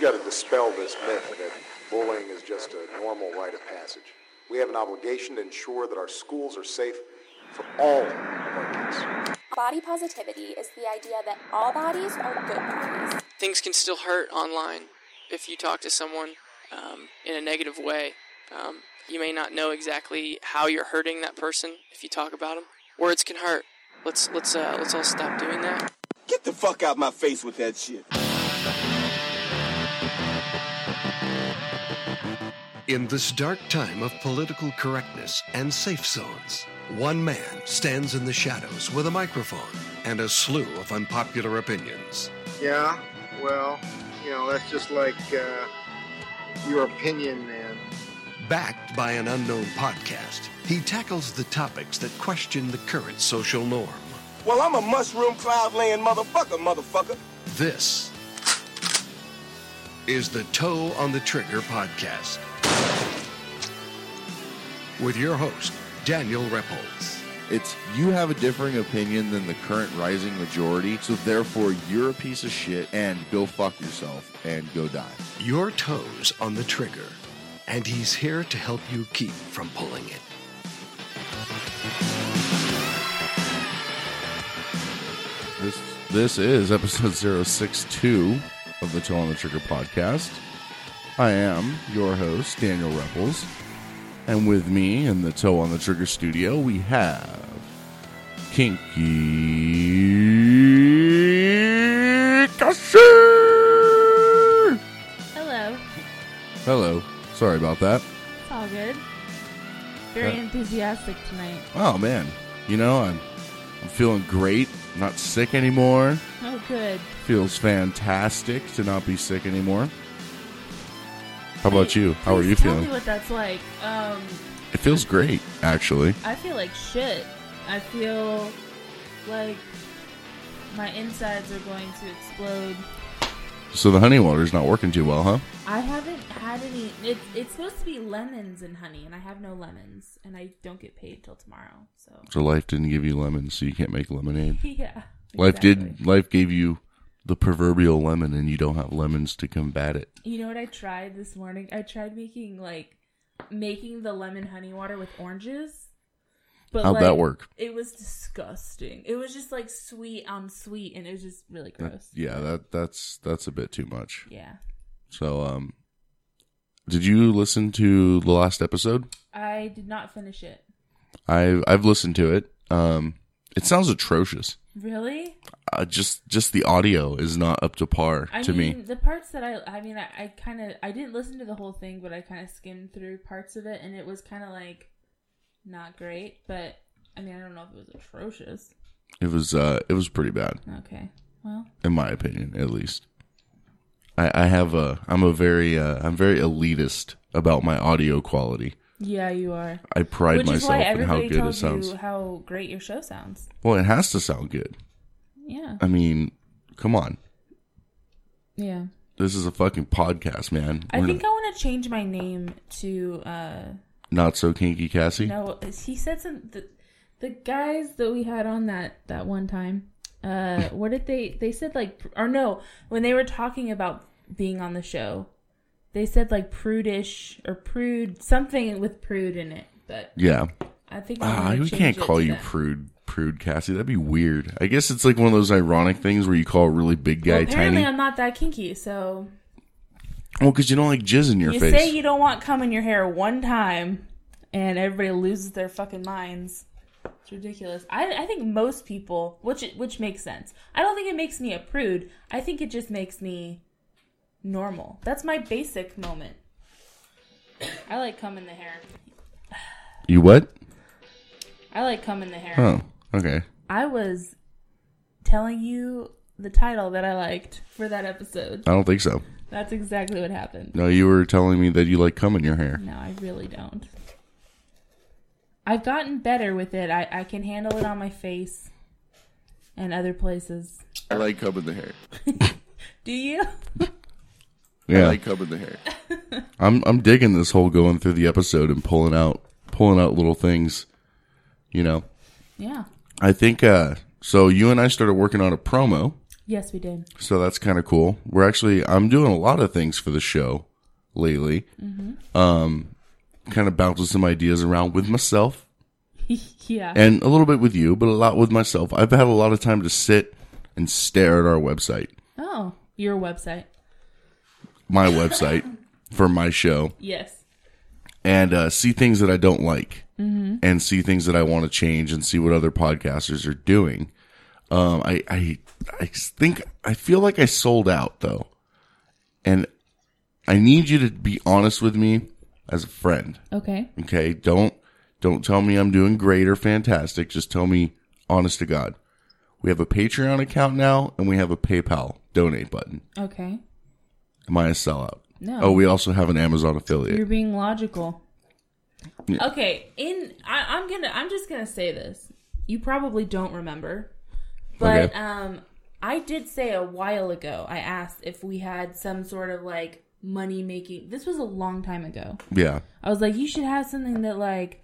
We've got to dispel this myth that bullying is just a normal rite of passage. We have an obligation to ensure that our schools are safe for all of our kids. Body positivity is the idea that all bodies are good bodies. Things can still hurt online if you talk to someone um, in a negative way. Um, you may not know exactly how you're hurting that person if you talk about them. Words can hurt. Let's let's uh, let's all stop doing that. Get the fuck out my face with that shit. In this dark time of political correctness and safe zones, one man stands in the shadows with a microphone and a slew of unpopular opinions. Yeah, well, you know, that's just like uh, your opinion, man. Backed by an unknown podcast, he tackles the topics that question the current social norm. Well, I'm a mushroom cloud laying motherfucker, motherfucker. This is the Toe on the Trigger podcast with your host, Daniel Repples. It's you have a differing opinion than the current rising majority, so therefore you're a piece of shit and go fuck yourself and go die. Your toes on the trigger, and he's here to help you keep from pulling it. This this is episode 062 of the Toe on the Trigger podcast. I am your host, Daniel Repples. And with me in the Toe on the Trigger studio, we have Kinky Cassie. Hello. Hello. Sorry about that. It's all good. Very Uh, enthusiastic tonight. Oh man, you know I'm I'm feeling great. I'm not sick anymore. Oh, good. Feels fantastic to not be sick anymore. How about you? How are you tell feeling? me what that's like. Um, It feels great, actually. I feel like shit. I feel like my insides are going to explode. So the honey water's not working too well, huh? I haven't had any. It's it's supposed to be lemons and honey, and I have no lemons, and I don't get paid till tomorrow. So So life didn't give you lemons, so you can't make lemonade. yeah, Life exactly. did. Life gave you the proverbial lemon, and you don't have lemons to combat it. You know what I tried this morning? I tried making like making the lemon honey water with oranges. But How'd like, that work? It was disgusting. It was just like sweet on sweet, and it was just really gross. Yeah, that that's that's a bit too much. Yeah. So, um, did you listen to the last episode? I did not finish it. I've I've listened to it. Um, it sounds atrocious. Really? Uh, just just the audio is not up to par I to mean, me. the parts that I, I mean, I, I kind of, I didn't listen to the whole thing, but I kind of skimmed through parts of it, and it was kind of like not great. But I mean, I don't know if it was atrocious. It was uh it was pretty bad Okay. Well, in my opinion, at least. I I have a I'm a very uh I'm very elitist about my audio quality. Yeah, you are. I pride Which myself in how good it sounds. you how great your show sounds. Well, it has to sound good. Yeah. I mean, come on. Yeah. This is a fucking podcast, man. I We're think I want to change my name to uh not so kinky, Cassie. no he said some the, the guys that we had on that that one time uh what did they they said like or no when they were talking about being on the show they said like prudish or prude something with prude in it but Yeah. I think ah, I'm we can't call you prude. prude, prude, Cassie. That'd be weird. I guess it's like one of those ironic things where you call a really big guy well, apparently tiny. I'm not that kinky so Well, because you don't like jizz in your you face. say you don't want cum in your hair one time and everybody loses their fucking minds it's ridiculous I, I think most people which which makes sense i don't think it makes me a prude i think it just makes me normal that's my basic moment i like cum in the hair you what? i like cum in the hair Oh, okay. i was telling you the title that i liked for that episode I don't think so. that's exactly what happened No, you were telling me that you like cum in your hair. No, I really don't. I've gotten better with it. I, I can handle it on my face and other places. I like cum in the hair. Do you? Yeah, I like cum in the hair. I'm I'm digging this whole going through the episode and pulling out pulling out little things. You know, Yeah. I think uh so you and I started working on a promo Yes, we did. So that's kind of cool. We're actually I'm doing a lot of things for the show lately. Um, kind of bouncing some ideas around with myself yeah. and a little bit with you, but a lot with myself. I've had a lot of time to sit and stare at our website, oh, your website. My website for my show, Yes. and uh, see things that I don't like, and see things that I want to change, and see what other podcasters are doing. Um, I, I, I think I feel like I sold out though, and I need you to be honest with me as a friend. Okay. Okay, don't don't tell me I'm doing great or fantastic. Just tell me honest to God. We have a Patreon account now, and we have a PayPal donate button. Okay. Am I a sellout? No. Oh, we also have an Amazon affiliate. You're being logical. Yeah. Okay, in I, I'm gonna I'm just gonna say this. You probably don't remember, but Okay. um, I did say a while ago. I asked if we had some sort of like money making. This was a long time ago. yeah, I was like, you should have something that like.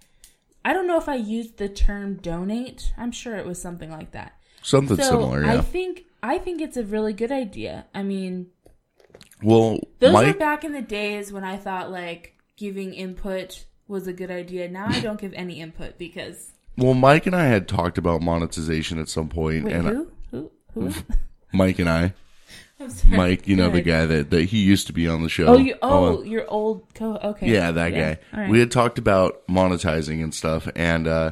I don't know if I used the term donate. I'm sure it was something like that. something So similar. I think I think it's a really good idea. I mean, well, those Mike. were back in the days when I thought like giving input was a good idea. Now I don't give any input because well, Mike and I had talked about monetization at some point, wait, and who? Who? Who? Mike and I, I'm sorry. Mike, you know the guy that that he used to be on the show. Oh, you, Oh, oh, your old co. Okay. Yeah, that guy. All right. We had talked about monetizing and stuff, and uh,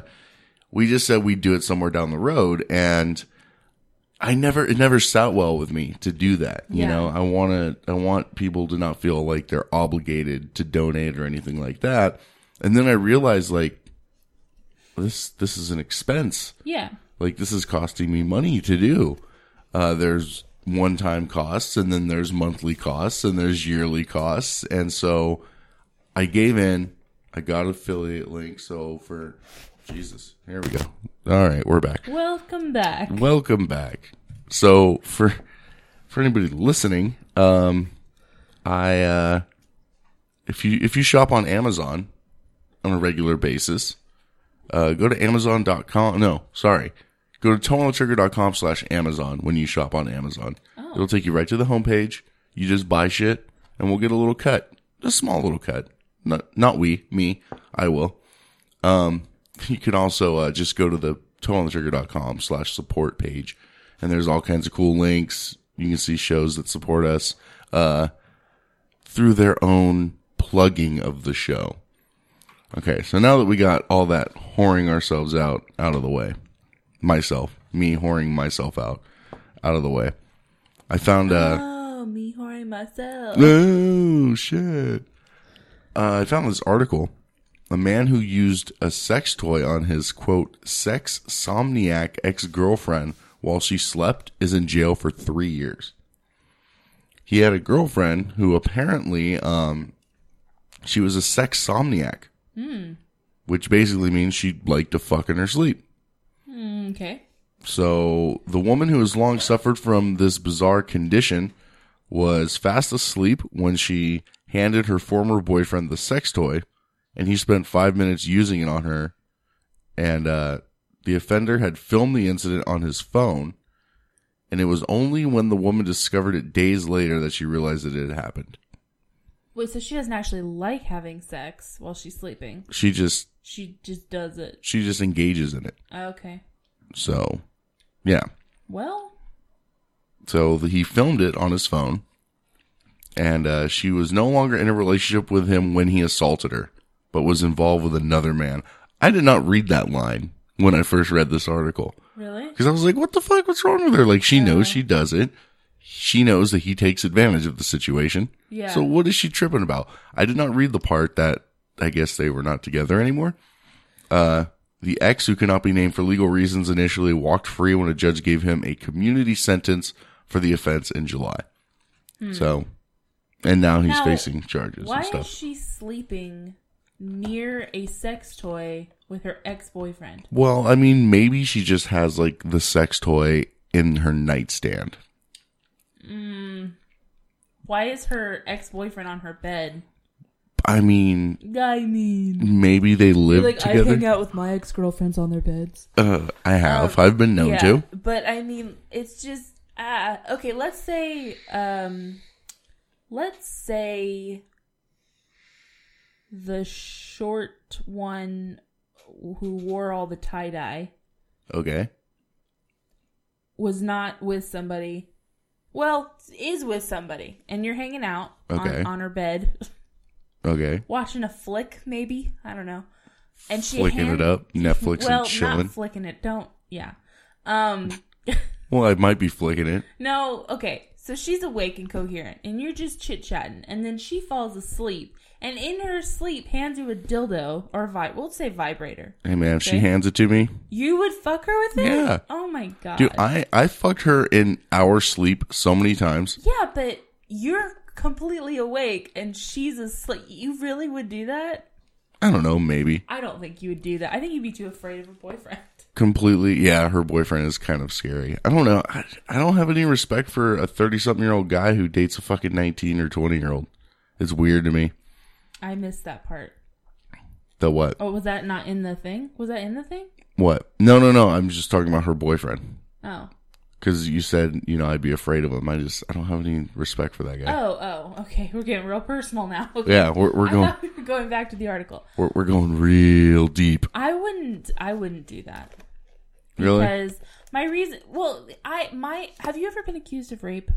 we just said we'd do it somewhere down the road. And I never, it never sat well with me to do that. You Yeah. know, I want to, I want people to not feel like they're obligated to donate or anything like that. And then I realized, like, this, this is an expense yeah. like this is costing me money to do uh, there's one-time costs and then there's monthly costs and there's yearly costs and so i gave in i got affiliate link so for jesus. Here we go. All right we're back. Welcome back. welcome back. So for for anybody listening um i uh if you if you shop on amazon on a regular basis uh go to amazon.com no sorry. Go to toeonthetrigger.com slash amazon when you shop on amazon. It'll take you right to the homepage. You just buy shit and we'll get a little cut. A small little cut. Not not we me i will. Um you can also uh, just go to the toeonthetrigger.com slash support page and there's all kinds of cool links you can see shows that support us uh, through their own plugging of the show okay so now that we got all that whoring ourselves out out of the way myself me whoring myself out out of the way i found uh Oh, me whoring myself. Oh shit! Uh, I found this article. A man who used a sex toy on his quote sex somniac ex girlfriend while she slept is in jail for three years. He had a girlfriend who apparently um she was a sex somniac, which basically means she liked to fuck in her sleep. Mm, okay. So the woman who has long suffered from this bizarre condition was fast asleep when she handed her former boyfriend the sex toy, and he spent five minutes using it on her. And uh, the offender had filmed the incident on his phone, and it was only when the woman discovered it days later that she realized that it had happened. Wait, so she doesn't actually like having sex while she's sleeping. She just She just does it. she just engages in it. Okay. So, yeah. Well, So he filmed it on his phone, and uh, she was no longer in a relationship with him when he assaulted her, but was involved with another man. I did not read that line when I first read this article really? because I was like, "What the fuck? What's wrong with her?" Like she knows she does it. She knows that he takes advantage of the situation. Yeah. So what is she tripping about? I did not read the part that I guess they were not together anymore. Uh, the ex, who cannot be named for legal reasons, initially walked free when a judge gave him a community sentence for the offense in July. So, and now he's Hmm. Now, facing charges Why and is she sleeping near a sex toy with her ex boyfriend? well, I mean, maybe she just has like the sex toy in her nightstand. Why is her ex boyfriend on her bed? I mean, I mean, maybe they live like I hang out with my ex girlfriends on their beds. Uh, I have. I've been known yeah, to. but I mean, it's just Uh, okay, let's say, um, let's say the short one who wore all the tie dye Okay. was not with somebody. Well, is with somebody, and you're hanging out Okay. on, on her bed, Okay. watching a flick, maybe I don't know, and she Flicking hand- it up, Netflix well, and chilling. not flicking it. Don't, yeah. Um, Well, I might be flicking it. no, okay. So she's awake and coherent, and you're just chit chatting, and then she falls asleep, and in her sleep hands you a dildo or vi- we'll say vibrator. Hey man, if she Okay. hands it to me, You would fuck her with it? Yeah. Oh my god. dude, I I fucked her in our sleep so many times. yeah, but you're completely awake and she's asleep. You really would do that? I don't know, maybe I don't think you would do that. I think you'd be too afraid of her boyfriend. completely. Yeah, her boyfriend is kind of scary. I don't know. I, I don't have any respect for a thirty-something year old guy who dates a fucking nineteen or twenty year old. It's weird to me. I missed that part. The what? Oh, was that not in the thing? Was that in the thing? What? No, no, no. I'm just talking about her boyfriend. Oh. Because you said, you know, I'd be afraid of him. I just, I don't have any respect for that guy. Oh, oh, okay. We're getting real personal now. Okay. Yeah, we're, we're going, we going back to the article. we're, we're going real deep. I wouldn't. I wouldn't do that Really? because my reason. Well, I my. Have you ever been accused of rape?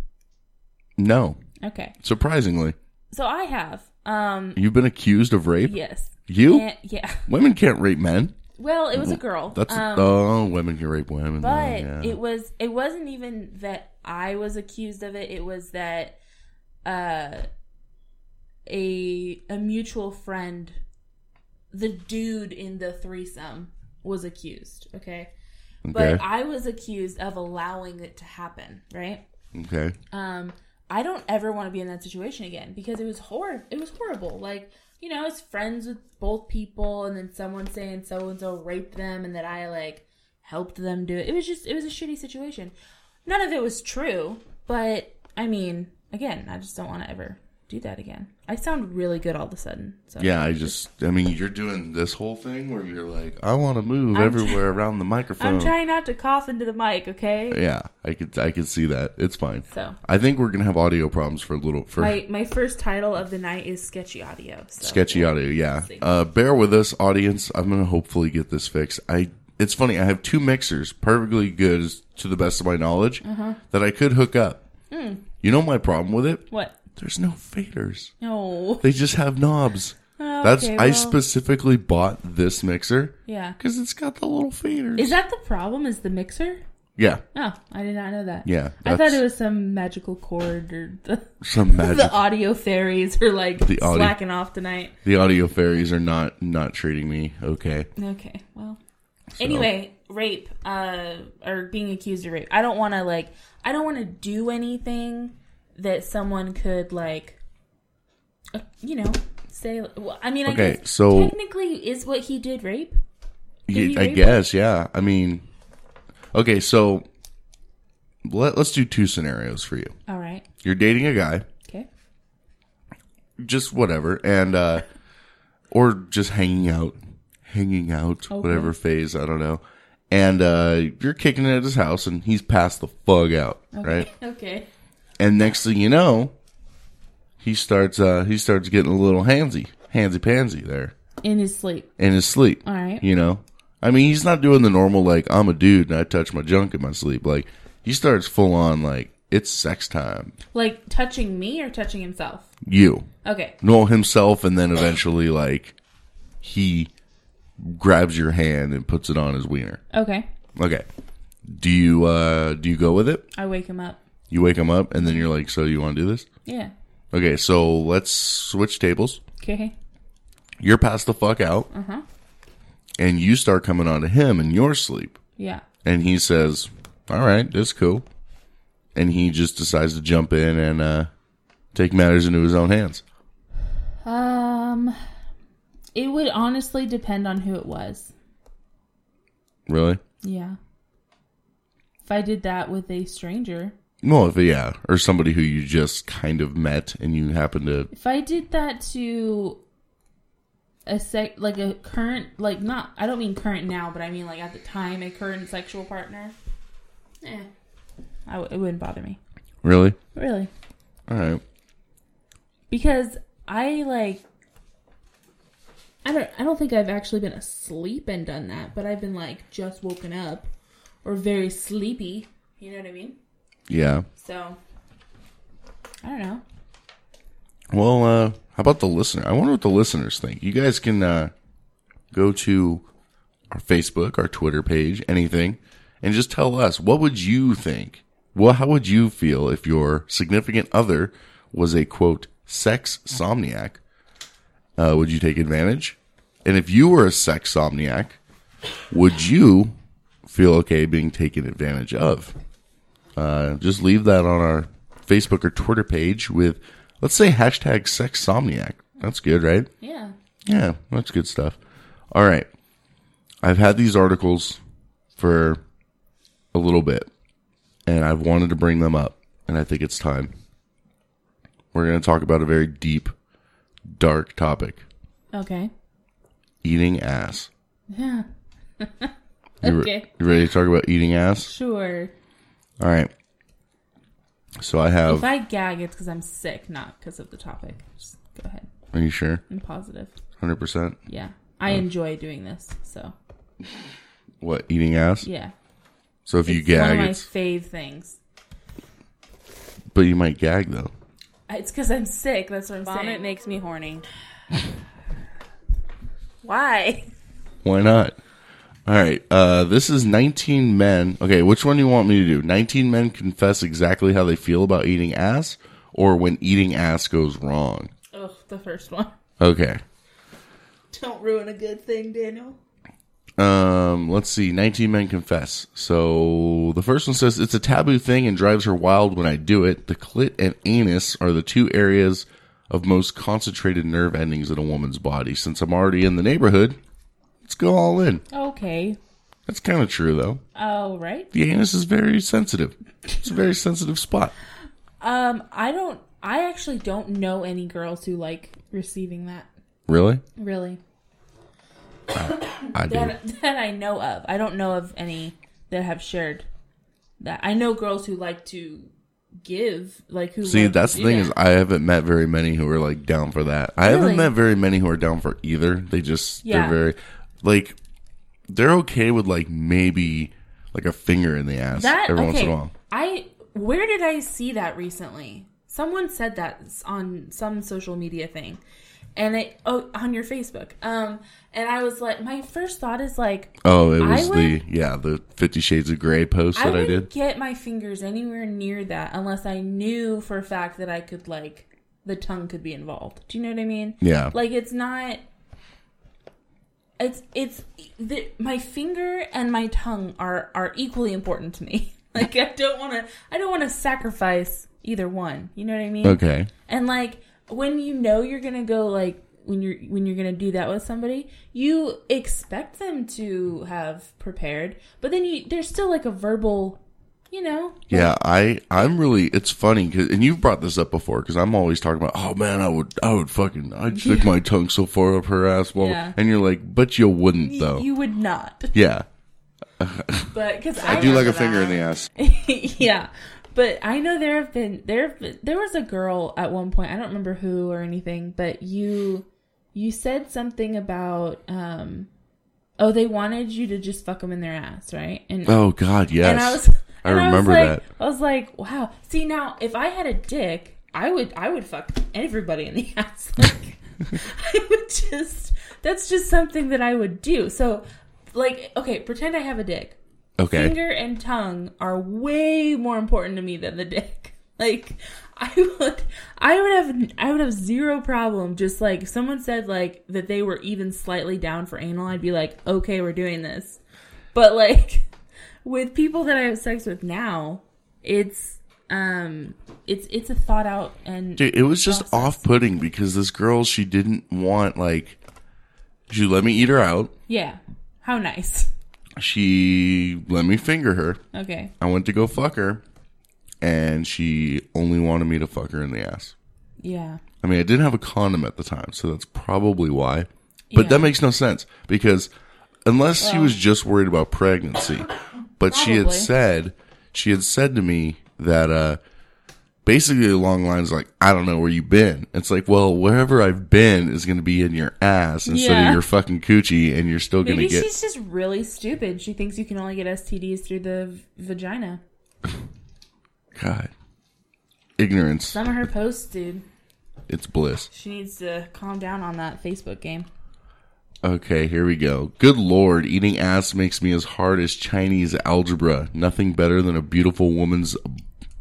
No. Okay, Surprisingly, so I have. Um. you've been accused of rape. Yes. You? And- yeah. Women can't rape men. Well, it was a girl. That's um, oh, women can rape women. but oh, yeah. it was. It wasn't even that I was accused of it. It was that, uh, a a mutual friend, the dude in the threesome, was accused. Okay. But. I was accused of allowing it to happen, right? okay. Um, I don't ever want to be in that situation again because it was hor it was horrible. Like, you know, I was friends with both people and then someone saying so and so raped them and that I like helped them do it. It was just it was a shitty situation. None of it was true, but I mean, again, I just don't want to ever do that again. I sound really good all of a sudden. So Yeah, I just, I mean, you're doing this whole thing where you're like, I want to move I'm everywhere around the microphone. I'm trying not to cough into the mic, okay? Yeah, I could, I could see that. It's fine. So I think we're gonna have audio problems for a little for my my first title of the night is sketchy audio. So. sketchy audio. Yeah, uh, bear with us, audience. I'm gonna hopefully get this fixed. I. It's funny. I have two mixers, perfectly good to the best of my knowledge, Uh-huh. that I could hook up. Hmm. You know my problem with it? What? There's no faders. No. They just have knobs. That's Okay, I well- specifically bought this mixer Yeah. because it's got the little faders. Is that the problem? Is the mixer? yeah, Oh, I did not know that. Yeah, I thought it was some magical chord or the, some magic. the audio fairies are like The audio- slacking off tonight. the audio fairies are not not treating me okay. Okay, well. Anyway, rape, uh, or being accused of rape. I don't want to like. I don't want to do anything that someone could like. Uh, you know, say. Well, I mean, I Okay, guess so- technically, is what he did rape? Did I rape guess, yeah. I mean, okay, so let, let's do two scenarios for you. All right. You're dating a guy, Okay. just whatever, and uh, or just hanging out, hanging out, Okay. whatever phase I don't know, and uh, you're kicking it at his house, and he's passed the fuck out, right? Okay. And next thing you know, he starts uh, he starts getting a little handsy, handsy pansy there In his sleep. in his sleep. All right. You know, I mean, he's not doing the normal like I'm a dude and I touch my junk in my sleep. Like he starts full on like it's sex time. Like touching me or touching himself? You Okay. know himself, and then eventually like he grabs your hand and puts it on his wiener. Okay. Okay. Do you uh do you go with it? I wake him up. You wake him up and then you're like, so you want to do this? Yeah. Okay, so let's switch tables. Okay. You're passed the fuck out, Uh-huh. and you start coming on to him in your sleep. Yeah. and he says, "All right, that's cool," and he just decides to jump in and uh, take matters into his own hands. Um it would honestly depend on who it was. Really? Yeah. If I did that with a stranger, Well, if yeah, or somebody who you just kind of met and you happen to if I did that to a sec like a current like not I don't mean current now, but I mean like at the time a current sexual partner. Eh. I w- it wouldn't bother me. Really? Really. All right. because I like I don't I don't think I've actually been asleep and done that, but I've been like just woken up or very sleepy. You know what I mean? Yeah. So I don't know. Well, uh, how about the listener? I wonder what the listeners think. You guys can uh, go to our Facebook, our Twitter page, anything, and just tell us what would you think. Well, how would you feel if your significant other was a quote sex somniac? Uh, would you take advantage? And if you were a sex somniac, would you feel okay being taken advantage of? Uh, just leave that on our Facebook or Twitter page with, let's say, hashtag sex somniac. That's good, right? Yeah. Yeah, that's good stuff. All right. I've had these articles for a little bit, and I've wanted to bring them up, and I think it's time. We're going to talk about a very deep, dark topic Okay. eating ass. Yeah. You, re- Okay. you ready to talk about eating ass? Sure. All right. So I have. If I gag, it's because I'm sick, not because of the topic. Just go ahead. are you sure? I'm positive. 100%? Yeah. I enjoy doing this, so What, eating ass? yeah. So if you It's one gag, of my it's. fave things. But you might gag, though. It's because I'm sick. That's what I'm saying. Vomit makes me horny. Why? Why not? All right. Uh, this is 19 men. Okay, which one do you want me to do? 19 men confess exactly how they feel about eating ass, or when eating ass goes wrong. Ugh, the first one. Okay. Don't ruin a good thing, Daniel. Um, let's see. 19 men confess. So the first one says it's a taboo thing and drives her wild when I do it. The clit and anus are the two areas of most concentrated nerve endings in a woman's body. Since I'm already in the neighborhood, let's go all in. Okay. That's kind of true though. Oh, right. The anus is very sensitive. It's a very sensitive spot. Um, I don't. I actually don't know any girls who like receiving that. Really? Really, I do. that that I know of. I don't know of any that have shared that. I know girls who like to give, like who. See, that's the thing that. is I haven't met very many who are like down for that. I haven't met very many who are down for either. They just Yeah. they're very like they're okay with like maybe like a finger in the ass that every okay. once in a while. I where did I see that recently? Someone said that on some social media thing, and it oh on your Facebook. Um, and I was like, my first thought is like, Oh, it was the yeah the Fifty Shades of Grey post I that I, did. get my fingers anywhere near that unless I knew for a fact that I could like the tongue could be involved. Do you know what I mean? Yeah. Like it's not. It's it's the, my finger and my tongue are are equally important to me. Like I don't want to I don't want to sacrifice either one. You know what I mean? Okay. And like when you know you're gonna go like when you're when you're gonna do that with somebody, you expect them to have prepared, but then you there's still like a verbal, you know. Yeah, I I'm really it's funny 'cause- and you've brought this up before because I'm always talking about oh man I would I would fucking I'd stick my tongue so far up her ass well Yeah. and you're like but you wouldn't y- though. You would not, yeah. But because I, I do like a finger in the ass. Yeah. But I know there have been there have been, there was a girl at one point I don't remember who or anything, but you you said something about um oh they wanted you to just fuck them in their ass right? And oh god yes And I was, I and remember was like, that. I was like, wow. See now, if I had a dick, I would, I would fuck everybody in the ass. Like, I would just. That's just something that I would do. So, like, okay, pretend I have a dick. okay Finger and tongue are way more important to me than the dick. Like, I would, I would have, I would have zero problem. Just like if someone said like that they were even slightly down for anal, I'd be like, okay, we're doing this. But like with people that I have sex with now, it's um, it's it's a thought out and Dude, it was just off putting because this girl she didn't want like she let me eat her out. yeah. How nice. She let me finger her. Okay. I went to go fuck her, and she only wanted me to fuck her in the ass. Yeah. I mean, I didn't have a condom at the time, so that's probably why. But Yeah. that makes no sense because unless she was just worried about pregnancy, but she had said she had said to me that uh basically along lines like I don't know where you've been. It's like, well, wherever I've been is going to be in your ass instead Yeah. of your fucking coochie, and you're still going to get. she's just really stupid. She thinks you can only get STDs through the v- vagina. God, ignorance. Some of her posts, dude. It's bliss. She needs to calm down on that Facebook game. Okay, here we go. Good lord, eating ass makes me as hard as Chinese algebra. Nothing better than a beautiful woman's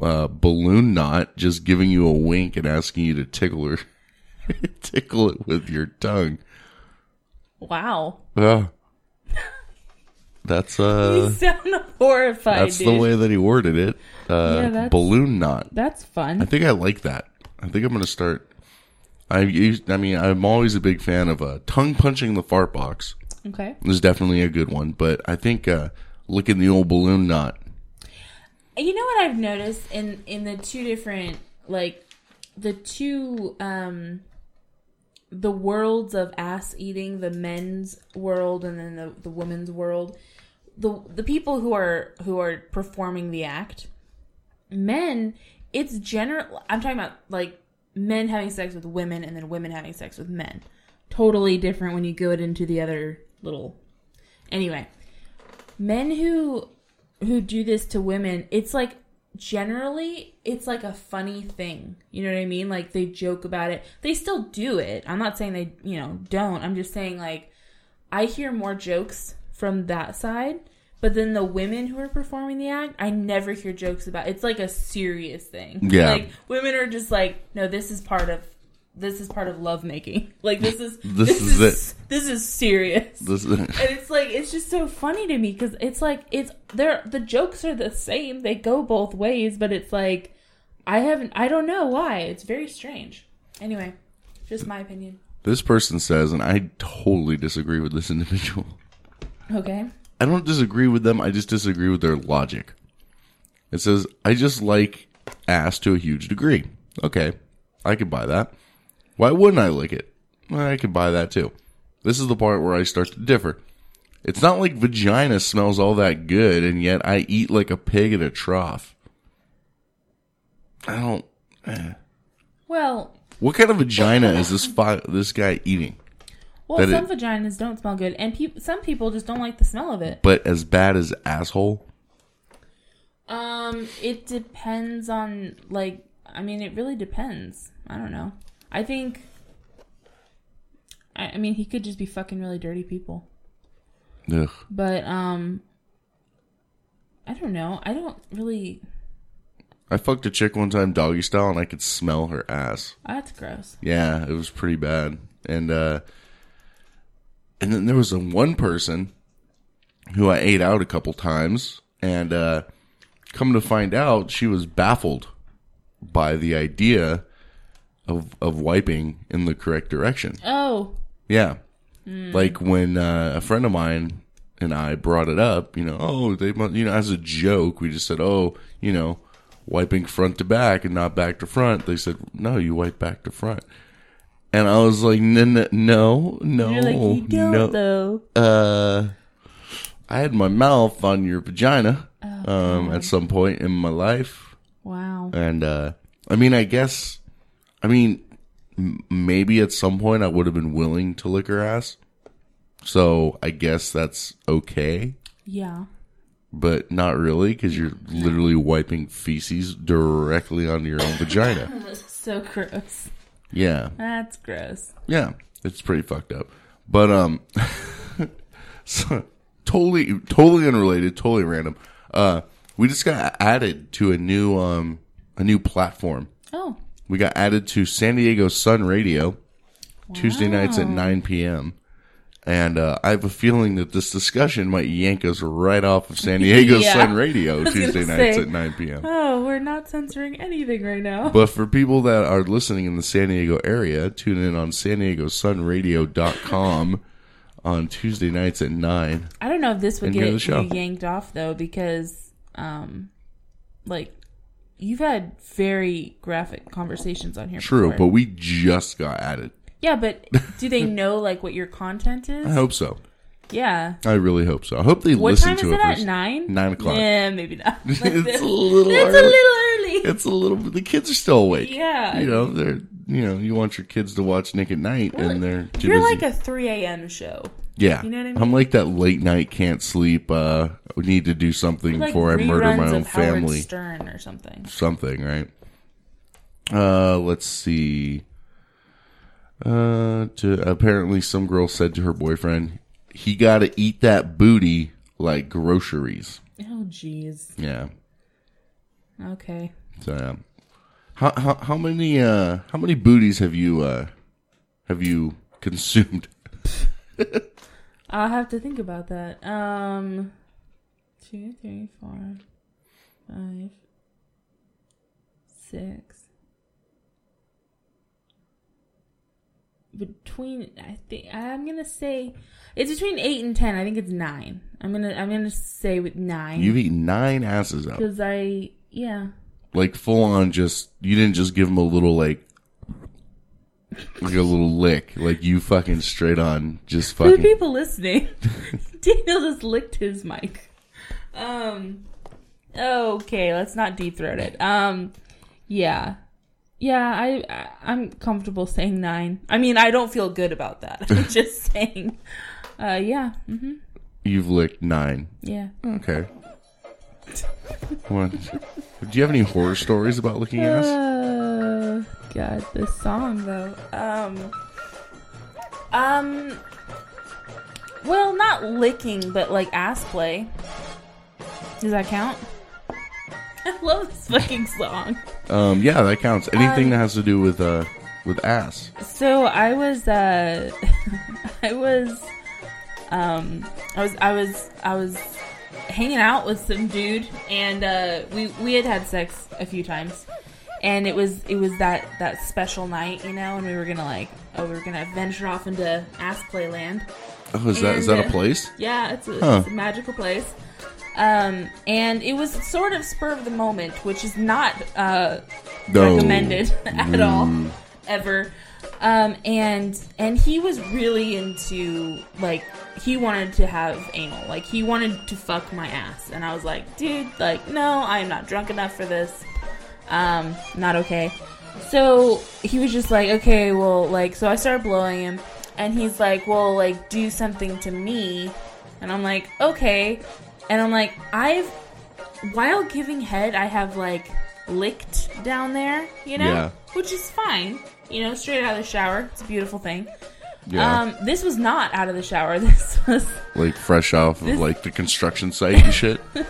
uh, balloon knot just giving you a wink and asking you to tickle her. tickle it with your tongue. Wow. Yeah. That's uh you sound horrified, that's dude. the way that he worded it. Uh Yeah, balloon knot. That's fun. I think I like that. I think I'm going to start I used, I mean, I'm always a big fan of uh, tongue punching the fart box. okay. is definitely a good one, but I think uh, licking the old balloon knot. You know what I've noticed in in the two different like the two um the worlds of ass eating, the men's world and then the the women's world. The the people who are who are performing the act, men, it's general I'm talking about like men having sex with women and then women having sex with men. Totally different when you go into the other little Anyway, men who who do this to women, it's like generally it's like a funny thing. You know what I mean? Like they joke about it. They still do it. I'm not saying they, you know, don't. I'm just saying like I hear more jokes from that side, but then the women who are performing the act, I never hear jokes about. It's like a serious thing. Yeah. Like women are just like, no, this is part of this is part of lovemaking. Like this is This is it. This is serious This, is and it's like it's just so funny to me because it's like it's they're the jokes are the same they go both ways but it's like i haven't i don't know why it's very strange anyway just my opinion this person says, and I totally disagree with this individual. okay I don't disagree with them. I just disagree with their logic. It says, I just like ass to a huge degree. Okay, I could buy that. Why wouldn't I like it? I could buy that too. This is the part where I start to differ. It's not like vagina smells all that good, and yet I eat like a pig at a trough. I don't. Eh. well What kind of vagina is this fi- this guy eating? Well some it- vaginas don't smell good and peop some people just don't like the smell of it But as bad as asshole? um it depends on like i mean it really depends i don't know i think I, I mean he could just be fucking really dirty people Ugh. But um I don't know. I don't really I fucked a chick one time doggy style and I could smell her ass. that's gross. Yeah, it was pretty bad. And uh and then there was a one person who I ate out a couple times and uh come to find out she was baffled by the idea of of wiping in the correct direction. Oh. Yeah. Like when uh, a friend of mine and I brought it up, you know, oh, they you know, as a joke, we just said, oh, you know, wiping front to back and not back to front. They said, no, you wipe back to front. And I was like, no, no, no, no, like you don't no. though. Uh, I had my mouth on your vagina um, at some point in my life. Wow. And uh, I mean, I guess, I mean, m- maybe at some point I would have been willing to lick her ass. So I guess that's okay, Yeah. but not really because you're literally wiping feces directly onto your own vagina. So gross. Yeah, That's gross. yeah, it's pretty fucked up. But um, so, totally, totally unrelated, totally random. Uh, we just got added to a new um a new platform. Oh. We got added to San Diego Sun Radio Tuesday nights at 9 p.m. And uh, I have a feeling that this discussion might yank us right off of San Diego Yeah. Sun Radio Tuesday nights say. at 9 p.m. Oh, we're not censoring anything right now. But for people that are listening in the San Diego area, tune in on San Diego Sun Radio.com on Tuesday nights at 9. I don't know if this would get you yanked off though because um like you've had very graphic conversations on here True, before. but we just got added. Yeah, but do they know like what your content is? I hope so. Yeah. I really hope so. I hope they What listen time to is it at? first. Nine? Nine o'clock. Yeah, maybe not. it's a little It's early. a little early. It's a little. The kids are still awake. Yeah. You know, they're. You know, you want your kids to watch Nick at Night, and they're too You're busy. like a 3 a.m. show. yeah. you know what I mean? I'm like that late night can't sleep. Uh, need to do something Like before I murder my own of Howard family. Stern or something. Something, right? Uh, let's see. Uh, to apparently some girl said to her boyfriend, "He got to eat that booty like groceries." Oh, jeez. Yeah. Okay. So yeah. How how how many uh how many booties have you uh have you consumed? I'll have to think about that. Um, two, three, four, five, six. Between, I think I'm gonna say it's between eight and ten. I think it's nine. I'm gonna I'm gonna say with nine You've eaten nine asses out. because I yeah Like full on just you didn't just give them a little like like a little lick. Like you fucking straight on just For fucking people listening, Daniel just licked his mic. Um. Okay, let's not deep throat it. Um. Yeah. Yeah, I, I'm comfortable saying nine. I mean, I don't feel good about that. I'm just saying. Uh. Yeah. hmm you've licked nine. Yeah. Okay. What? Do you have any horror stories about licking ass? Uh, God, this song though. Um. Um. Well, not licking, but like ass play. Does that count? I love this fucking song. Um, yeah, that counts. Anything Um, that has to do with uh with ass. So I was, uh, I was, um, I was, I was, I was hanging out with some dude, and uh, we we had had sex a few times, and it was it was that that special night, you know, and we were gonna like, oh, we were gonna venture off into ass play land. Oh, is that is that And, a uh, place? Yeah, it's a, Huh. it's a magical place. Um, and it was sort of spur of the moment, which is not uh, No. recommended at all, Mm. ever. Um, and and he was really into like he wanted to have anal, like he wanted to fuck my ass, and I was like, dude, like no, I am not drunk enough for this. Um, not okay. So he was just like, okay, well, like, so I started blowing him, and he's like, well, like, do something to me, and I'm like, okay, and I'm like, I've, while giving head, I have like licked down there, you know, Yeah. which is fine, you know, straight out of the shower. It's a beautiful thing. Yeah. Um, this was not out of the shower. This was like fresh off of like the construction site and shit.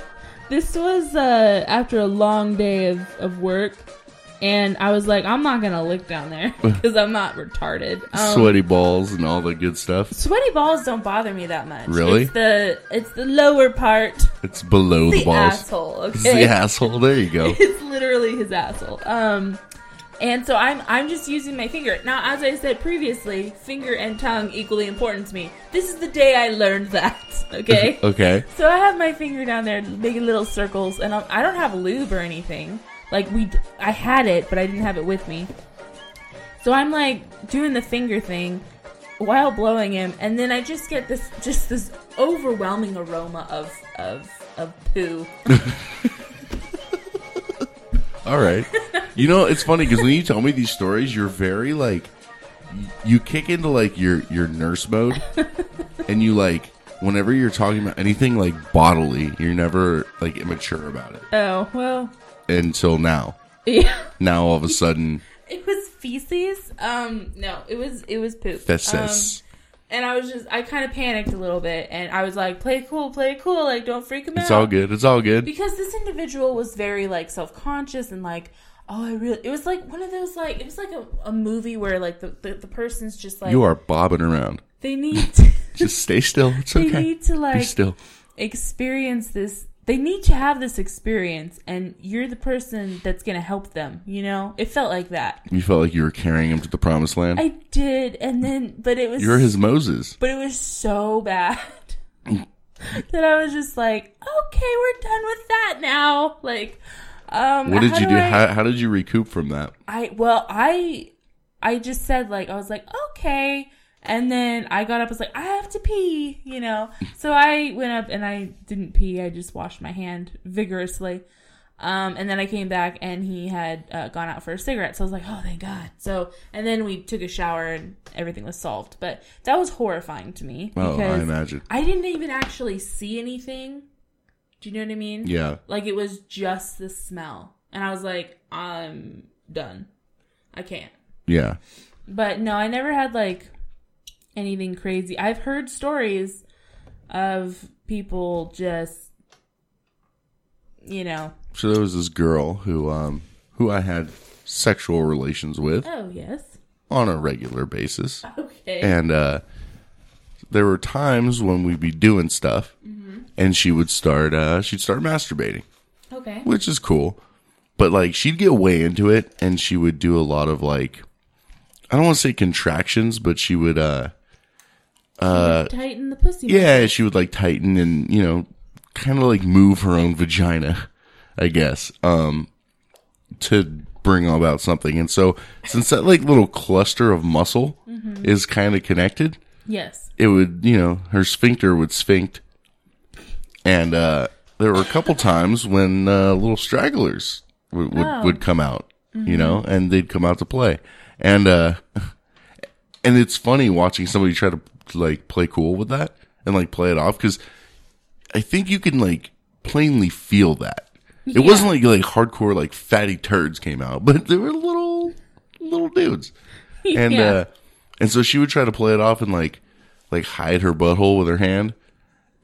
This was uh, after a long day of, of work, and I was like, I'm not gonna lick down there because I'm not retarded. Um, Sweaty balls and all the good stuff. sweaty balls don't bother me that much. Really? It's the it's the lower part, It's below the, the balls. asshole. It's Okay, the asshole. There you go. it's literally his asshole. Um, and so I'm I'm just using my finger now. As I said previously, finger and tongue equally important to me. This is the day I learned that. Okay. okay. So I have my finger down there making little circles, and I'm, I don't have lube or anything. Like we, I had it, but I didn't have it with me. So I'm like doing the finger thing while blowing him, and then I just get this, just this overwhelming aroma of of of poo. All right. You know, it's funny because when you tell me these stories, you're very like, you kick into like your your nurse mode, and you like whenever you're talking about anything like bodily, you're never like immature about it Oh well, until now. yeah. Now all of a sudden, It was feces. Um, no, it was it was poop. that's Um, and I was just, I kind of panicked a little bit, and I was like, "Play cool, play cool, like don't freak him out." It's all good. It's all good. because this individual was very like self-conscious and like oh i really it was like one of those like it was like a, a movie where like the, the, the person's just like You are bobbing around. they need to, Just stay still. It's they okay. need to Be like still. experience this they need to have this experience and you're the person that's gonna help them you know it felt like that You felt like you were carrying him to the promised land. i did and then but it was You're his Moses. but it was so bad that i was just like okay we're done with that now like um What did you do? I- How, how did you recoup from that? I well, I I just said like I was like okay, And then I got up, I was like, I have to pee, you know. So I went up and I didn't pee. I just washed my hand vigorously. Um, and then I came back and he had uh, gone out for a cigarette. So I was like, oh, thank God. So, and then we took a shower and everything was solved. But that was horrifying to me. Oh, I imagine. I didn't even actually see anything. Do you know what I mean? Yeah. Like it was just the smell. And I was like, I'm done. I can't. Yeah. But no, I never had like anything crazy. I've heard stories of people just, you know, So there was this girl who um who I had sexual relations with oh, yes. on a regular basis. Okay. And uh there were times when we'd be doing stuff and she would start uh she'd start masturbating, okay. which is cool. But like she'd get way into it and she would do a lot of like I don't want to say contractions, but she would uh Tighten the pussy. yeah, she would like tighten and, you know, kind of like move her own vagina, I guess, um, to bring about something. And so, since that like little cluster of muscle is kind of connected, Yes. it would, you know, her sphincter would sphinct. And, uh, there were a couple times when, uh, little stragglers would, would, Oh. would come out, you know, and they'd come out to play. And, uh, and it's funny watching somebody try to like play cool with that and like play it off because I think you can like plainly feel that. It wasn't like like hardcore like fatty turds came out, but they were little little dudes. And Yeah. uh and so she would try to play it off and like like hide her butthole with her hand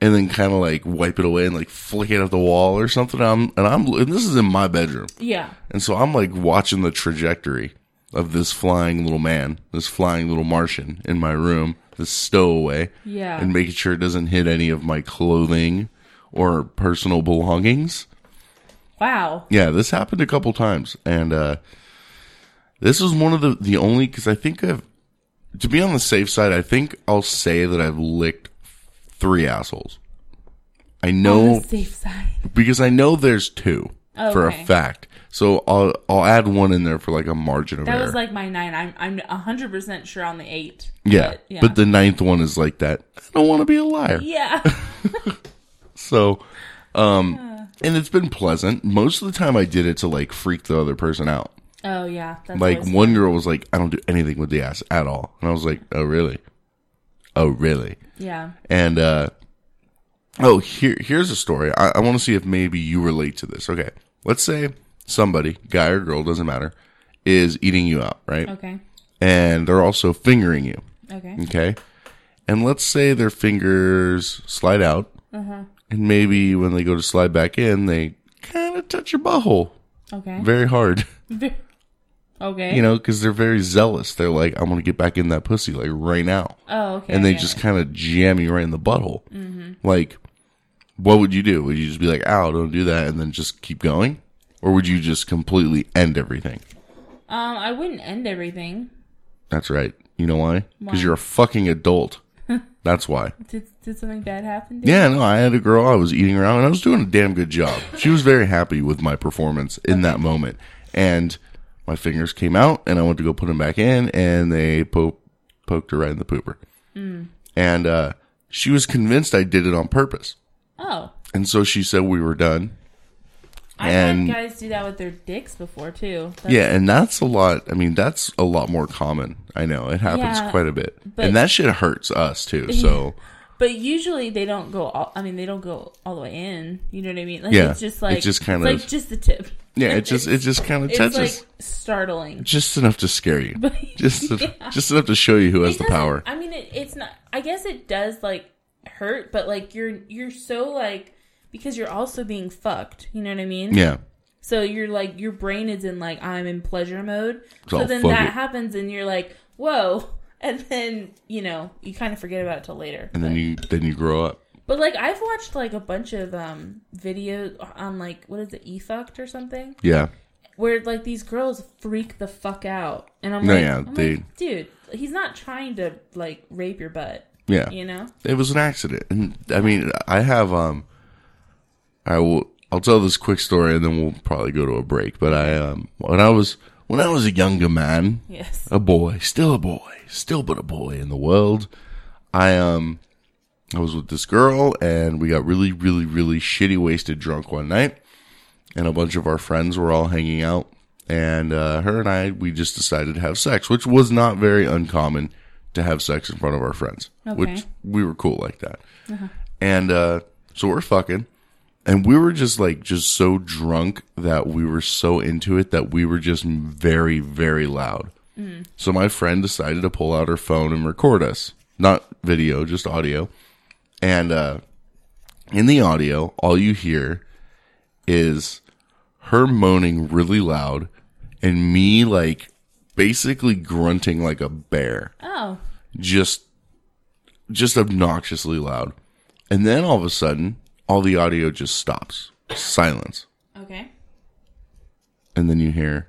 and then kind of like wipe it away and like flick it at the wall or something. I'm and I'm and this is in my bedroom. Yeah. And so I'm like watching the trajectory of this flying little man, this flying little Martian in my room, this stowaway, Yeah. and making sure it doesn't hit any of my clothing or personal belongings. Wow. Yeah, this happened a couple times, and uh, this is one of the the only because I think I've to be on the safe side. I think I'll say that I've licked three assholes. I know the safe side. because I know there's two for a fact. So I'll I'll add one in there for like a margin of That error. was like my nine. I'm I'm hundred percent sure on the eight. yeah. But, yeah. but the ninth one is like that. I don't want to be a liar. yeah. So, um, and it's been pleasant. Most of the time, I did it to like freak the other person out. oh yeah. That's Like one fun. girl was like, "I don't do anything with the ass at all," and I was like, "Oh really? Oh really?" Yeah. And uh, oh, here here's a story. I, I want to see if maybe you relate to this. Okay, let's say somebody, guy or girl, doesn't matter, is eating you out, right? Okay. And they're also fingering you. Okay. Okay. And let's say their fingers slide out, uh-huh. and maybe when they go to slide back in, they kind of touch your butthole Okay. very hard. okay. You know, because they're very zealous. They're like, I'm going to get back in that pussy, like right now. Oh, okay. and they just kind of jam you right in the butthole. Mm-hmm. Like, what would you do? Would you just be like, ow, don't do that, and then just keep going? Or would you just completely end everything? Um, I wouldn't end everything. That's right. You know why? Because you're a fucking adult. That's why. Did did something bad happen? To you? Yeah, no, I had a girl, I was eating around, and I was doing a damn good job. She was very happy with my performance in that moment. And my fingers came out, and I went to go put them back in, and they po- poked her right in the pooper. And uh, she was convinced I did it on purpose. Oh, And so she said we were done. I've And- had guys do that with their dicks before too. That's- Yeah, and that's a lot. I mean, that's a lot more common. I know it happens Yeah, quite a bit, but- and that shit hurts us too. So But usually they don't go. All, I mean, they don't go all the way in. You know what I mean? Like Yeah, it's just like just kind it's of- like just the tip. yeah, it just it just kind of It's touches like startling. just enough to scare you, just just enough to show you who has the power. I mean, it, it's not. I guess it does like hurt, but like you're you're so like because you're also being fucked. You know what I mean? Yeah, So you're like your brain is in like I'm in pleasure mode. so then that it. happens, and you're like, whoa, and then you know you kind of forget about it till later. and then you then you grow up. But like I've watched like a bunch of um videos on like what is it, eFukt or something, Yeah, where like these girls freak the fuck out, and I'm No, like, yeah, I'm they- like, dude, he's not trying to like rape your butt, yeah. you know? It was an accident, and I mean, I have um, I will. I'll tell this quick story, and then we'll probably go to a break. But I um, when I was when I was a younger man, Yes. a boy, still a boy, still but a boy in the world, I um I was with this girl and we got really, really, really shitty wasted drunk one night. And a bunch of our friends were all hanging out. And uh, her and I, we just decided to have sex, which was not very uncommon to have sex in front of our friends, Okay. which we were cool like that. And uh, so we're fucking. And we were just like, just so drunk that we were so into it that we were just very, very loud. So my friend decided to pull out her phone and record us. Not video, just audio. And uh, in the audio, all you hear is her moaning really loud and me like basically grunting like a bear. Oh. Just just obnoxiously loud. And then all of a sudden, all the audio just stops. Silence. Okay. And then you hear,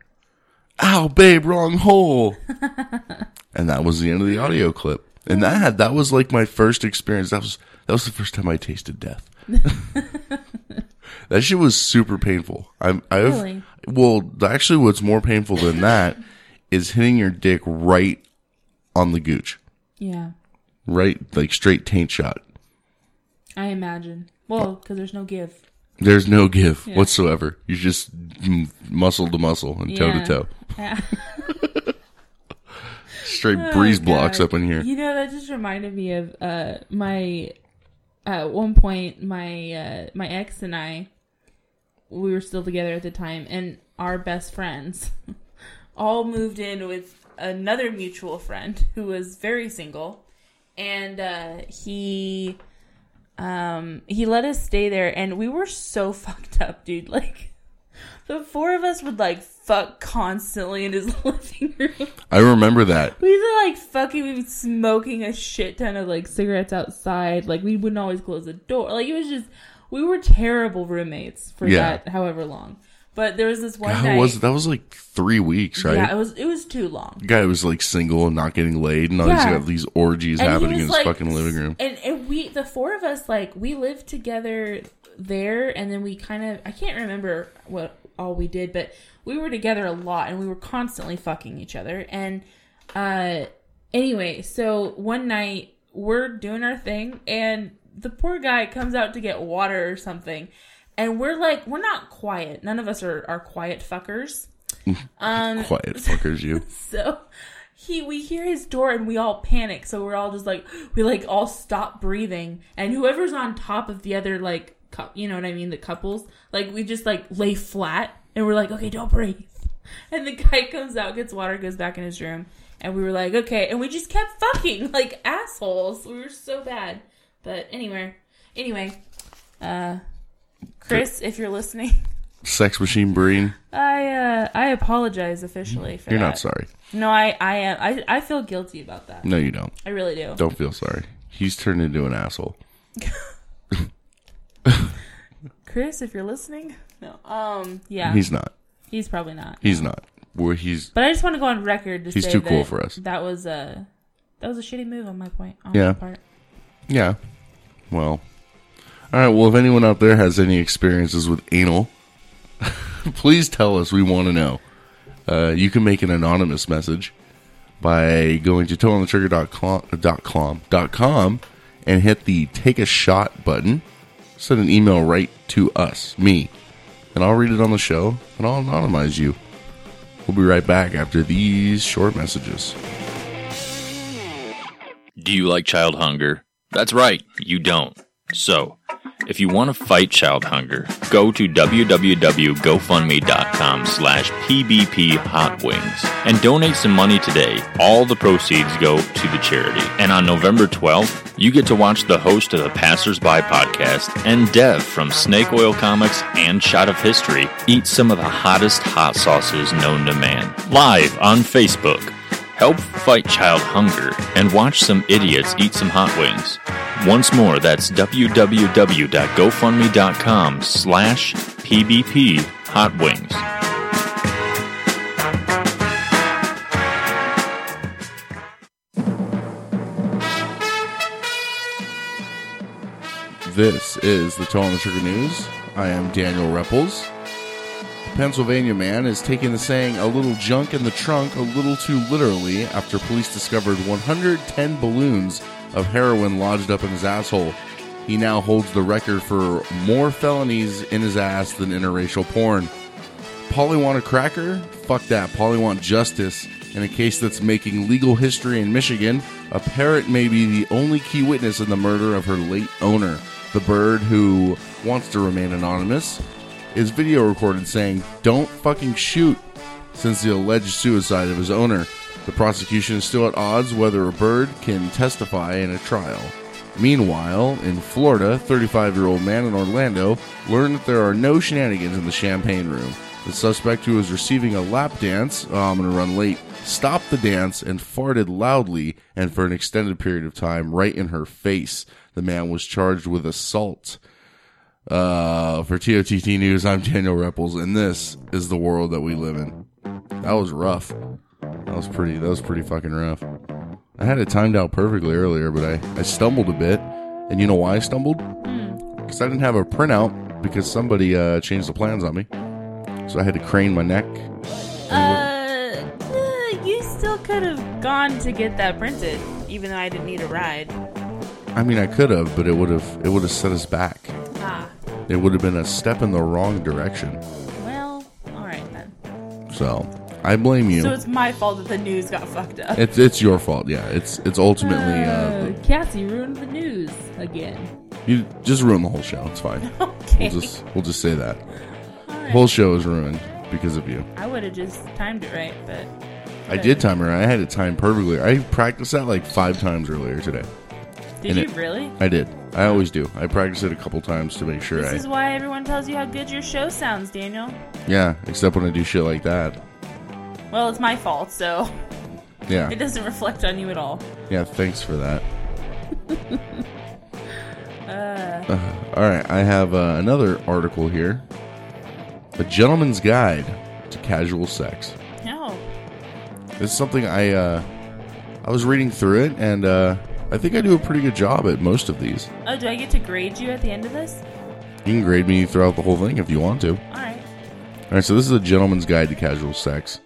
Ow, babe, wrong hole. and that was the end of the audio clip. And that had that was like my first experience. That was that was the first time I tasted death. that shit was super painful. I'm I've Really? well actually what's more painful than that is hitting your dick right on the gooch. Yeah. Right like straight taint shot. I imagine. Well, because there's no give. There's no give Yeah. whatsoever. You just muscle to muscle and toe to toe. Yeah. Straight Oh, breeze blocks God. up in here. You know, that just reminded me of uh my at one point my uh my ex and I we were still together at the time and our best friends all moved in with another mutual friend who was very single and uh he um he let us stay there and we were so fucked up dude like the four of us would like fuck constantly in his living room I remember that. we were like fucking, we were smoking a shit ton of like cigarettes outside. Like we wouldn't always close the door. Like it was just, we were terrible roommates for Yeah. that however long. But there was this one How night. was that was like three weeks, right? Yeah, it was it was too long. The guy was like single and not getting laid, and all he's Yeah. got these orgies And happening in his like, fucking living room. And, and we, the four of us, like we lived together there, and then we kind of, I can't remember what all we did, but we were together a lot, and we were constantly fucking each other. And uh, anyway, so one night we're doing our thing, and the poor guy comes out to get water or something, and we're like, we're not quiet. None of us are are quiet fuckers. Um, Quiet fuckers, you. so he we hear his door and we all panic. So we're all just like we like all stop breathing and whoever's on top of the other like cou- you know what I mean, the couples, like we just like lay flat and we're like, okay, don't breathe. And the guy comes out, gets water, goes back in his room, and we were like, okay, and we just kept fucking like assholes. We were so bad. But anyway, anyway, uh Chris, if you're listening, Sex machine Breen. I uh I apologize officially for You're that. not sorry. No, I I am. I I feel guilty about that. No, you don't. I really do. Don't feel sorry. He's turned into an asshole. Chris, if you're listening, no. Um, yeah, He's not. he's probably not. He's not. Where he's But I just want to go on record to He's say too cool that for us. That was a that was a shitty move on my point. On Yeah. my part. yeah. Well, all right. Well, if anyone out there has any experiences with anal, please tell us. We want to know. Uh, you can make an anonymous message by going to toeonthetrigger.com com and hit the take a shot button. Send an email right to us, me, and I'll read it on the show and I'll anonymize you. We'll be right back after these short messages. Do you like child hunger? That's right, you don't. So, if you want to fight child hunger, go to www.gofundme.com slash pbp and donate some money today. All the proceeds go to the charity. And on November 12th, you get to watch the host of the Passersby podcast and Dev from Snake Oil Comics and Shot of History eat some of the hottest hot sauces known to man. Live on Facebook. Help fight child hunger and watch some idiots eat some hot wings. Once more, that's www.gofundme.com slash pbp hot wings. This is the Toe on the Trigger News. I am Daniel Repples. Pennsylvania man is taking the saying a little junk in the trunk a little too literally after police discovered 110 balloons of heroin lodged up in his asshole. He now holds the record for more felonies in his ass than interracial porn. Polly want a cracker? Fuck that. Polly want justice. In a case that's making legal history in Michigan, a parrot may be the only key witness in the murder of her late owner. The bird, who wants to remain anonymous, is video recorded saying, Don't fucking shoot, since the alleged suicide of his owner. The prosecution is still at odds whether a bird can testify in a trial. Meanwhile, in Florida, 35 year old man in Orlando learned that there are no shenanigans in the champagne room. The suspect, who was receiving a lap dance, oh, I'm going to run late, stopped the dance and farted loudly and for an extended period of time right in her face. The man was charged with assault. Uh, for TOTT News, I'm Daniel Repples, and this is the world that we live in. That was rough. That was pretty. That was pretty fucking rough. I had it timed out perfectly earlier, but I, I stumbled a bit. And you know why I stumbled? Because I didn't have a printout because somebody uh, changed the plans on me. So I had to crane my neck. Uh, uh, you still could have gone to get that printed, even though I didn't need a ride. I mean, I could have, but it would have it would have set us back. It would have been a step in the wrong direction. well, all right then. So I blame you. So it's my fault that the news got fucked up. It's it's your fault. Yeah, it's it's ultimately uh, Uh, Cassie ruined the news again. you just ruin the whole show. It's fine. Okay. We'll just we'll just say that. Right. Whole show is ruined because of you. I would have just timed it right, but I did time her. I had it timed perfectly. I practiced that like five times earlier today. Did And you it- really? I did. I always do. I practice it a couple times to make sure This I. is why everyone tells you how good your show sounds, Daniel. Yeah, except when I do shit like that. Well, it's my fault, so Yeah. it doesn't reflect on you at all. Yeah, thanks for that. Uh, All right, I have uh, another article here. A Gentleman's Guide to Casual Sex. no. This is something I uh, I was reading through it, and uh, I think I do a pretty good job at most of these. Oh, do I get to grade you at the end of this? You can grade me throughout the whole thing if you want to. All right. All right, so this is a Gentleman's Guide to Casual Sex.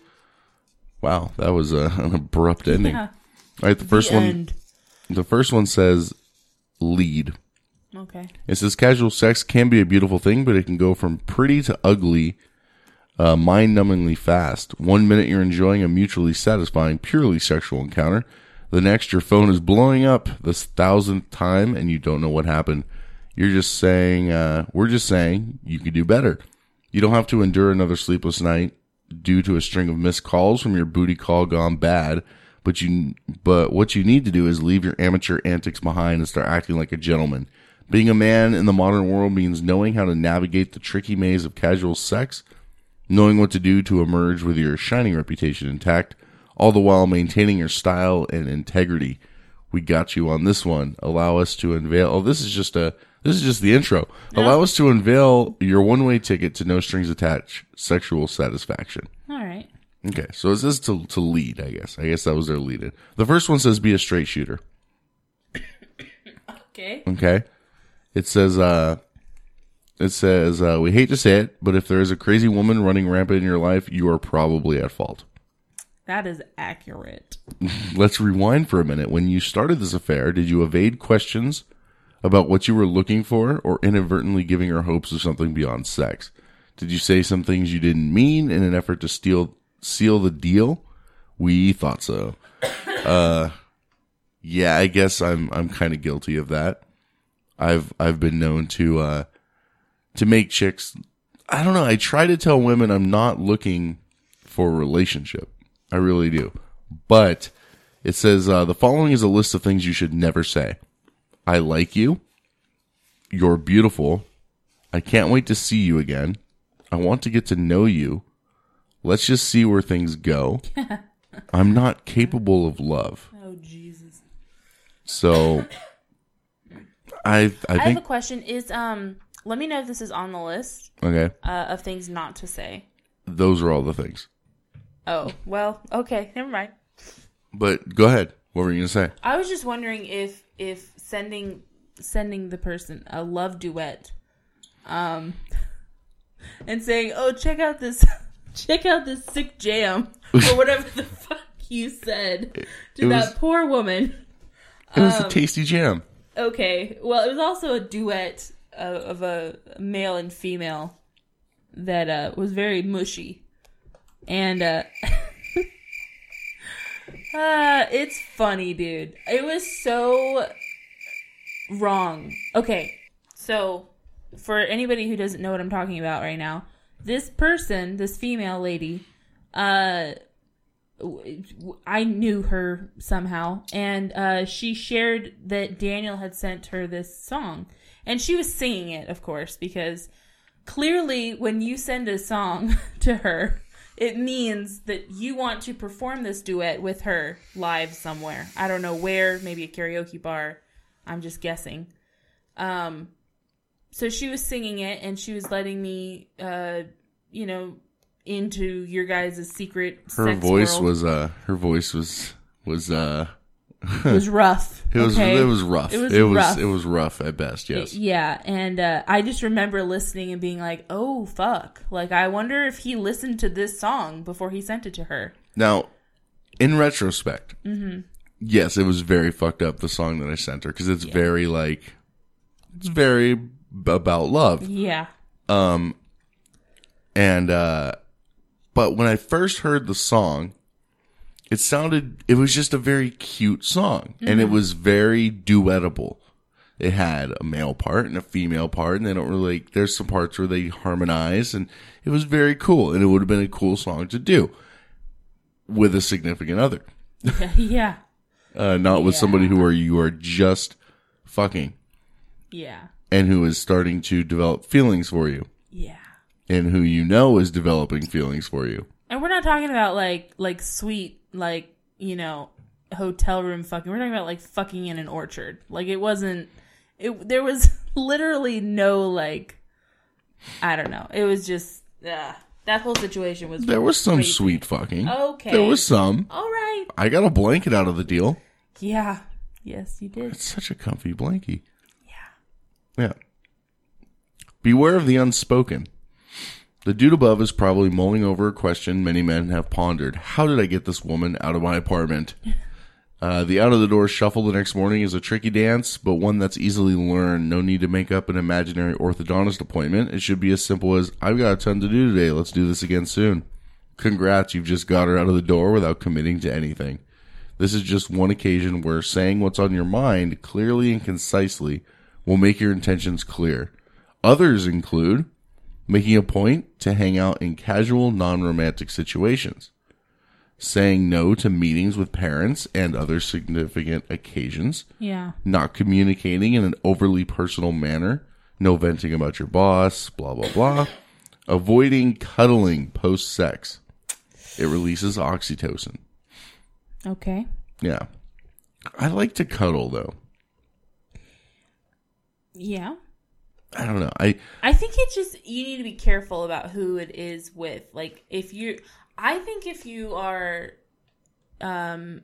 Wow, that was uh, an abrupt ending. Yeah. All right, the first The one. end. The first one says lead. Okay. It says casual sex can be a beautiful thing, but it can go from pretty to ugly, uh, mind numbingly fast. One minute you're enjoying a mutually satisfying, purely sexual encounter. The next, your phone is blowing up the thousandth time and you don't know what happened. You're just saying, uh, we're just saying you could do better. You don't have to endure another sleepless night due to a string of missed calls from your booty call gone bad. But you, but what you need to do is leave your amateur antics behind and start acting like a gentleman. Being a man in the modern world means knowing how to navigate the tricky maze of casual sex, knowing what to do to emerge with your shining reputation intact, all the while maintaining your style and integrity. We got you on this one. Allow us to unveil. Oh, this is just a. This is just the intro. Allow us to unveil your one-way ticket to no strings attached sexual satisfaction. All right. Okay, so it says to to lead. I guess. I guess that was their lead. in. The first one says be a straight shooter. Okay. Okay. It says, uh, it says, uh, we hate to say it, but if there is a crazy woman running rampant in your life, you are probably at fault. That is accurate. Let's rewind for a minute. When you started this affair, did you evade questions about what you were looking for or inadvertently giving her hopes of something beyond sex? Did you say some things you didn't mean in an effort to steal, seal the deal? We thought so. Uh, yeah, I guess I'm, I'm kind of guilty of that. I've, I've been known to, uh, to make chicks, I don't know. I try to tell women I'm not looking for a relationship. I really do. But it says uh, the following is a list of things you should never say. I like you. You're beautiful. I can't wait to see you again. I want to get to know you. Let's just see where things go. I'm not capable of love. Oh Jesus. So I I I, have a question. Is um, let me know if this is on the list okay. uh, of things not to say. Those are all the things. Oh well, okay, never mind. But go ahead. What were you going to say? I was just wondering if if sending sending the person a love duet, um, and saying, "Oh, check out this, check out this sick jam," or whatever the fuck you said to It that was- poor woman. It was Um, a tasty jam. Okay, well, it was also a duet of, of a male and female that uh, was very mushy, and uh, uh, it's funny, dude. It was so wrong. Okay, so for anybody who doesn't know what I'm talking about right now, this person, this female lady, uh, I knew her somehow, and uh, she shared that Daniel had sent her this song, and she was singing it, of course, because clearly, when you send a song to her, it means that you want to perform this duet with her live somewhere. I don't know where, maybe a karaoke bar. I'm just guessing. Um, so she was singing it, and she was letting me, uh, you know, into your guys' secret. Her voice world. was uh her voice was was uh It was rough. It was okay? it was rough. It was it was rough. it was rough at best, yes. Yeah, and uh, I just remember listening and being like, "Oh fuck!" Like, I wonder if he listened to this song before he sent it to her. Now, in retrospect, Mhm. yes, it was very fucked up the song that I sent her because it's very like it's very b- about love. Yeah. Um and uh but when I first heard the song, it sounded it was just a very cute song and it Mhm. was very duettable. It had a male part and a female part and they don't really there's some parts where they harmonize and it was very cool and it would have been a cool song to do with a significant other. yeah. Uh not with somebody who are you are just fucking Yeah. and who is starting to develop feelings for you. Yeah. And who you know is developing feelings for you. And we're not talking about like like sweet like you know hotel room fucking. We're talking about like fucking in an orchard. Like it wasn't. It there was literally no like. I don't know. It was just uh, that whole situation was. There was some crazy. sweet fucking. Okay. There was some. All right. I got a blanket out of the deal. Yeah. Yes, you did. It's such a comfy blankie. Yeah. Yeah. Beware of the unspoken. The dude above is probably mulling over a question many men have pondered. How did I get this woman out of my apartment? Uh, the out of the door shuffle the next morning is a tricky dance, but one that's easily learned. No need to make up an imaginary orthodontist appointment. It should be as simple as, I've got a ton to do today. Let's do this again soon. Congrats, you've just got her out of the door without committing to anything. This is just one occasion where saying what's on your mind clearly and concisely will make your intentions clear. Others include making a point to hang out in casual, non-romantic situations, saying no to meetings with parents and other significant occasions, Yeah. not communicating in an overly personal manner, no venting about your boss, blah, blah, blah, avoiding cuddling post sex. It releases oxytocin. Okay. Yeah. I like to cuddle though. Yeah. I don't know. I I think it's just you need to be careful about who it is with. Like if you I think if you are um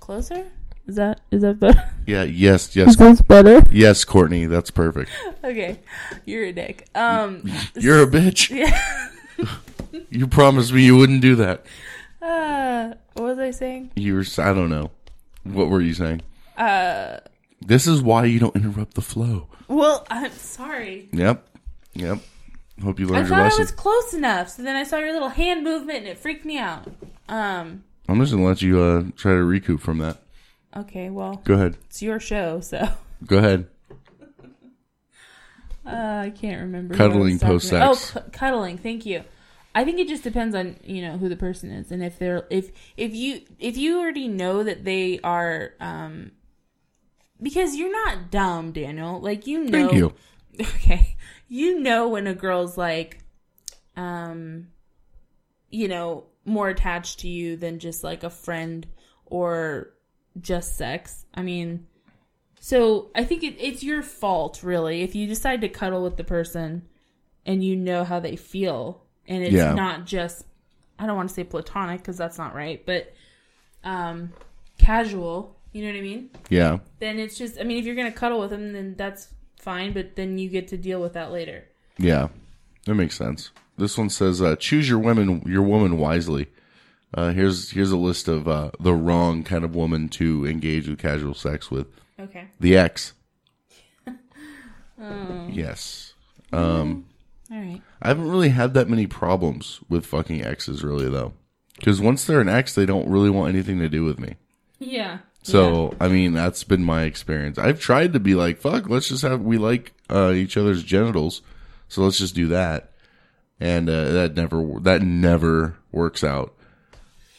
closer? Is that is that better? yeah, yes, yes. Is this better? Yes, Courtney, that's perfect. okay. You're a dick. Um You're a bitch. Yeah. You promised me you wouldn't do that. uh what was I saying? You were I don't know. What were you saying? Uh This is why you don't interrupt the flow. Well, I'm sorry. Yep. Yep. Hope you I learned your thought I lesson. was close enough, so then I saw your little hand movement and it freaked me out. Um I'm just gonna let you uh, try to recoup from that. okay, well Go ahead. It's your show, so Go ahead. Uh, I can't remember. I was Cuddling talking post about. sex. Oh, cu- cuddling. Thank you. I think it just depends on you know who the person is, and if they're if if you if you already know that they are um because you're not dumb, Daniel. Like you know. Thank you. Okay, you know when a girl's like, um, you know, more attached to you than just like a friend or just sex. I mean, so I think it, it's your fault, really, if you decide to cuddle with the person and you know how they feel, and it's Yeah. not just I don't want to say platonic because that's not right, but um, casual. You know what I mean? Yeah. Then it's just I mean, if you're gonna cuddle with them, then that's fine, but then you get to deal with that later. Yeah. That makes sense. This one says, uh, "Choose your women, your woman wisely." Uh, here's here's a list of uh, the wrong kind of woman to engage with casual sex with. Okay. The ex. Oh. Yes. Um, All right. I haven't really had that many problems with fucking exes, really, though. Because once they're an ex, they don't really want anything to do with me. Yeah. So, I mean, that's been my experience. I've tried to be like, fuck, let's just have, we like uh, each other's genitals. So let's just do that. And uh, that never, that never works out.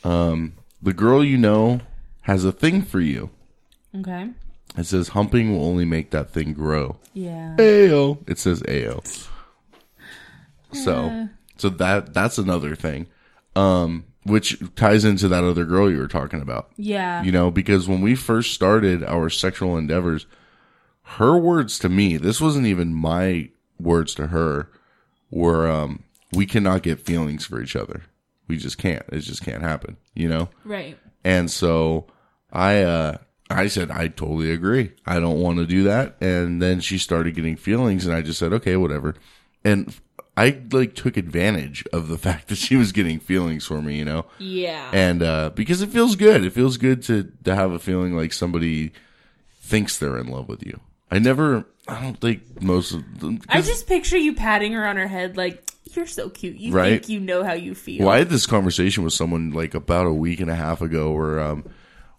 Um, the girl you know has a thing for you. Okay. It says humping will only make that thing grow. Yeah. Ayo. It says Ayo. So, Yeah. so that that's another thing, um, which ties into that other girl you were talking about. Yeah. You know, because when we first started our sexual endeavors, her words to me, this wasn't even my words to her, were um, we cannot get feelings for each other. We just can't. It just can't happen. You know. Right. And so I uh I said I totally agree. I don't want to do that. And then she started getting feelings and I just said, "Okay, whatever." And I like took advantage of the fact that she was getting feelings for me, you know. Yeah. And uh because it feels good. It feels good to to have a feeling like somebody thinks they're in love with you. I never I don't think most of them I just picture you patting her on her head like you're so cute. You Right. think you know how you feel. Well, I had this conversation with someone like about a week and a half ago where um,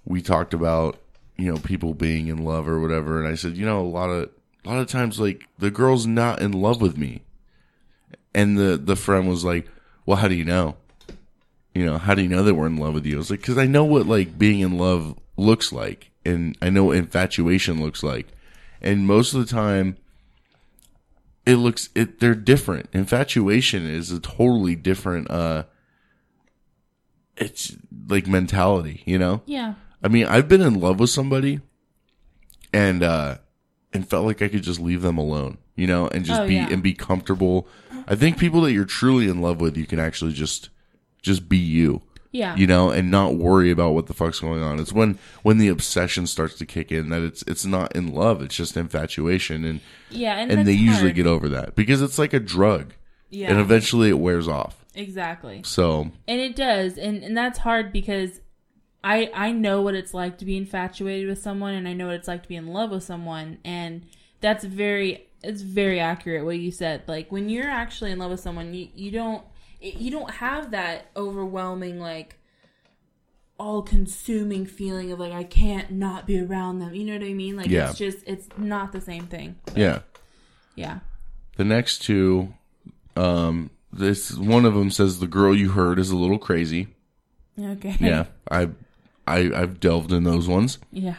we talked about you know people being in love or whatever, and I said, you know, a lot of a lot of times like the girl's not in love with me, and the the friend was like, well, how do you know? You know, how do you know that we're in love with you? I was like, because I know what like being in love looks like, and I know what infatuation looks like, and most of the time it looks it they're different. Infatuation is a totally different uh it's like mentality, you know? Yeah. I mean, I've been in love with somebody and uh and felt like I could just leave them alone, you know, and just Oh, be yeah. and be comfortable. I think people that you're truly in love with, you can actually just just be you. Yeah. You know, and not worry about what the fuck's going on. It's when when the obsession starts to kick in that it's it's not in love, it's just infatuation and Yeah, and and, they usually hard. get over that because it's like a drug. Yeah. And eventually it wears off. Exactly. So, And it does, and and that's hard because I I know what it's like to be infatuated with someone, and I know what it's like to be in love with someone, and that's very it's very accurate what you said. Like when you're actually in love with someone, you you don't you don't have that overwhelming like all consuming feeling of like I can't not be around them. You know what I mean? Like Yeah. it's just it's not the same thing. yeah. Yeah. The next two um this one of them says the girl you heard is a little crazy. Okay. Yeah. I I I've delved in those ones. Yeah.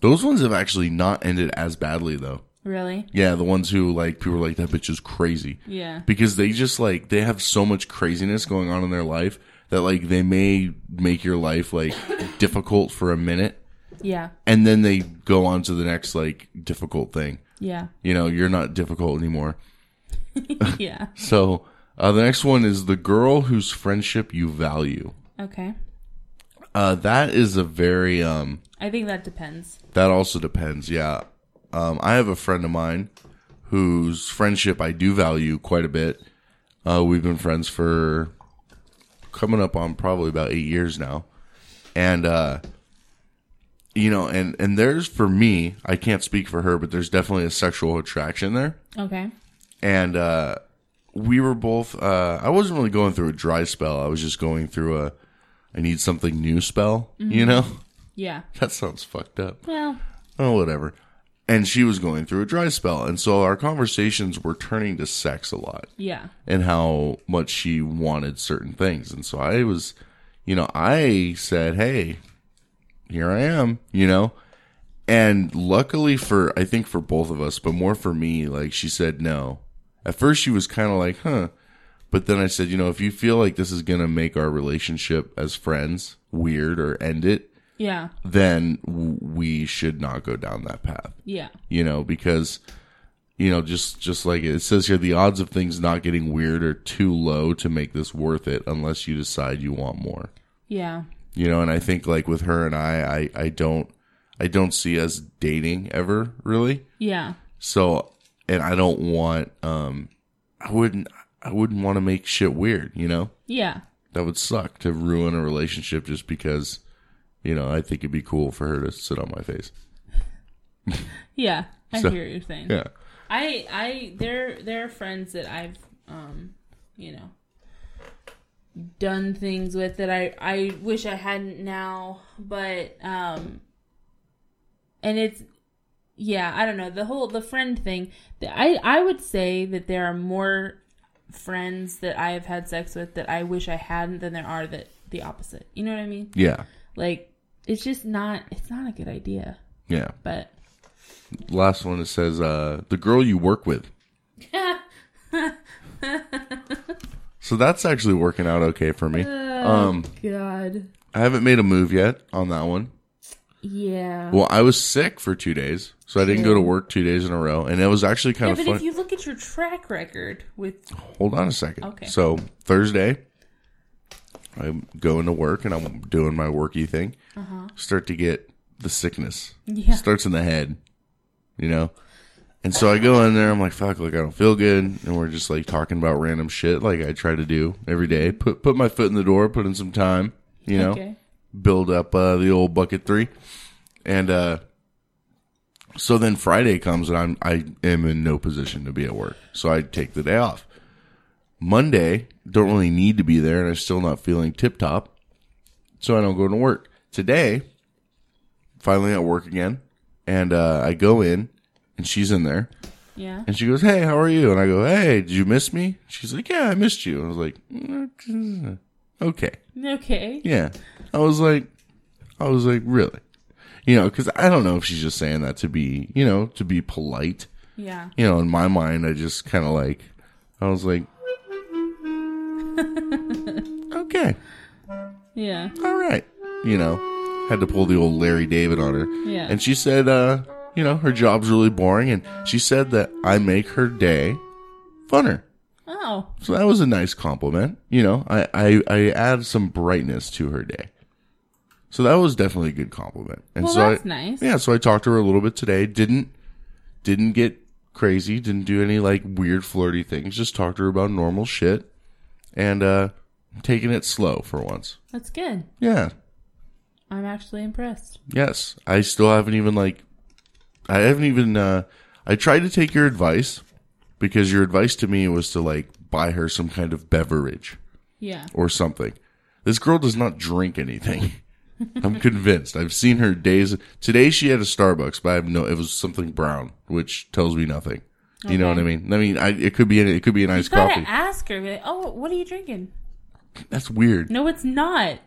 Those ones have actually not ended as badly though. Really? Yeah, the ones who like people are like that bitch is crazy. Yeah. Because they just like they have so much craziness going on in their life that like they may make your life like difficult for a minute Yeah. and then they go on to the next like difficult thing. Yeah. You know, you're not difficult anymore. yeah. So, uh, the next one is the girl whose friendship you value. Okay. Uh, that is a very um I think that depends. That also depends. Yeah. Um, I have a friend of mine whose friendship I do value quite a bit. Uh, we've been friends for coming up on probably about eight years now. And, uh, you know, and, and there's for me, I can't speak for her, but there's definitely a sexual attraction there. Okay. And, uh, we were both, uh, I wasn't really going through a dry spell. I was just going through a, I need something new spell, you Mhm. know? Yeah. That sounds fucked up. Well, Oh, whatever. And she was going through a dry spell. And so our conversations were turning to sex a lot. Yeah. And how much she wanted certain things. And so I was, you know, I said, hey, here I am, you know? And luckily for, I think for both of us, but more for me, like she said no. At first she was kind of like, huh. But then I said, you know, if you feel like this is going to make our relationship as friends weird or end it, Yeah. then w- we should not go down that path. Yeah. You know, because you know, just just like it says here, the odds of things not getting weird are too low to make this worth it unless you decide you want more. Yeah. You know, and I think like with her and I, I, I don't I don't see us dating ever really. Yeah. So and I don't want um I wouldn't I wouldn't want to make shit weird, you know? Yeah. That would suck to ruin a relationship just because, you know, I think it'd be cool for her to sit on my face. Yeah. I So, hear what you're saying. Yeah. I I there there are friends that I've um you know done things with that I I wish I hadn't now, but um and it's yeah, I don't know, the whole the friend thing. the- I I would say that there are more friends that I have had sex with that I wish I hadn't than there are that the opposite. You know what I mean? Yeah. Like it's just not it's not a good idea. Yeah. But Last one it says, uh, the girl you work with. So that's actually working out okay for me. Um, God. I haven't made a move yet on that one. Yeah. Well, I was sick for two days, so I didn't go to work two days in a row, and it was actually kind yeah, of but fun. if you look at your track record with Hold on a second. Okay. So Thursday, I'm going to work and I'm doing my worky thing. Start to get the sickness. Uh-huh. Yeah. Starts in the head, you know. And so I go in there. I'm like, fuck, like I don't feel good, and we're just like talking about random shit, like I try to do every day. Put put my foot in the door, put in some time, you know Okay. build up uh, the old bucket three, and uh, so then Friday comes and I'm I am in no position to be at work, so I take the day off. Monday don't really need to be there, and I'm still not feeling tip top, so I don't go to work. Today, finally at work again, and uh, I go in, and she's in there, yeah. and she goes, "Hey, how are you?" And I go, "Hey, did you miss me?" She's like, "Yeah, I missed you." I was like, "Mm, "Okay." Okay. Yeah. I was like, I was like, really? You know, because I don't know if she's just saying that to be, you know, to be polite. Yeah. You know, in my mind, I just kind of like, I was like, okay, Yeah. all right. You know, had to pull the old Larry David on her. Yeah. And she said, uh, you know, her job's really boring. And she said that I make her day funner. Oh. So that was a nice compliment. You know, I, I, I add some brightness to her day. So that was definitely a good compliment. And Well, so that's I, nice. Yeah, so I talked to her a little bit today. Didn't didn't get crazy, didn't do any like weird flirty things. Just talked to her about normal shit. And uh taking it slow for once. That's good. Yeah. I'm actually impressed. Yes. I still haven't even like I haven't even uh I tried to take your advice because your advice to me was to like buy her some kind of beverage. Yeah. or something. This girl does not drink anything. I'm convinced. I've seen her days. Today she had a Starbucks, but I have no. It was something brown, which tells me nothing. You know what I mean? I mean, I, it could be any, it could be a nice You coffee. ask her. Be like, oh, what are you drinking? That's weird. No, it's not.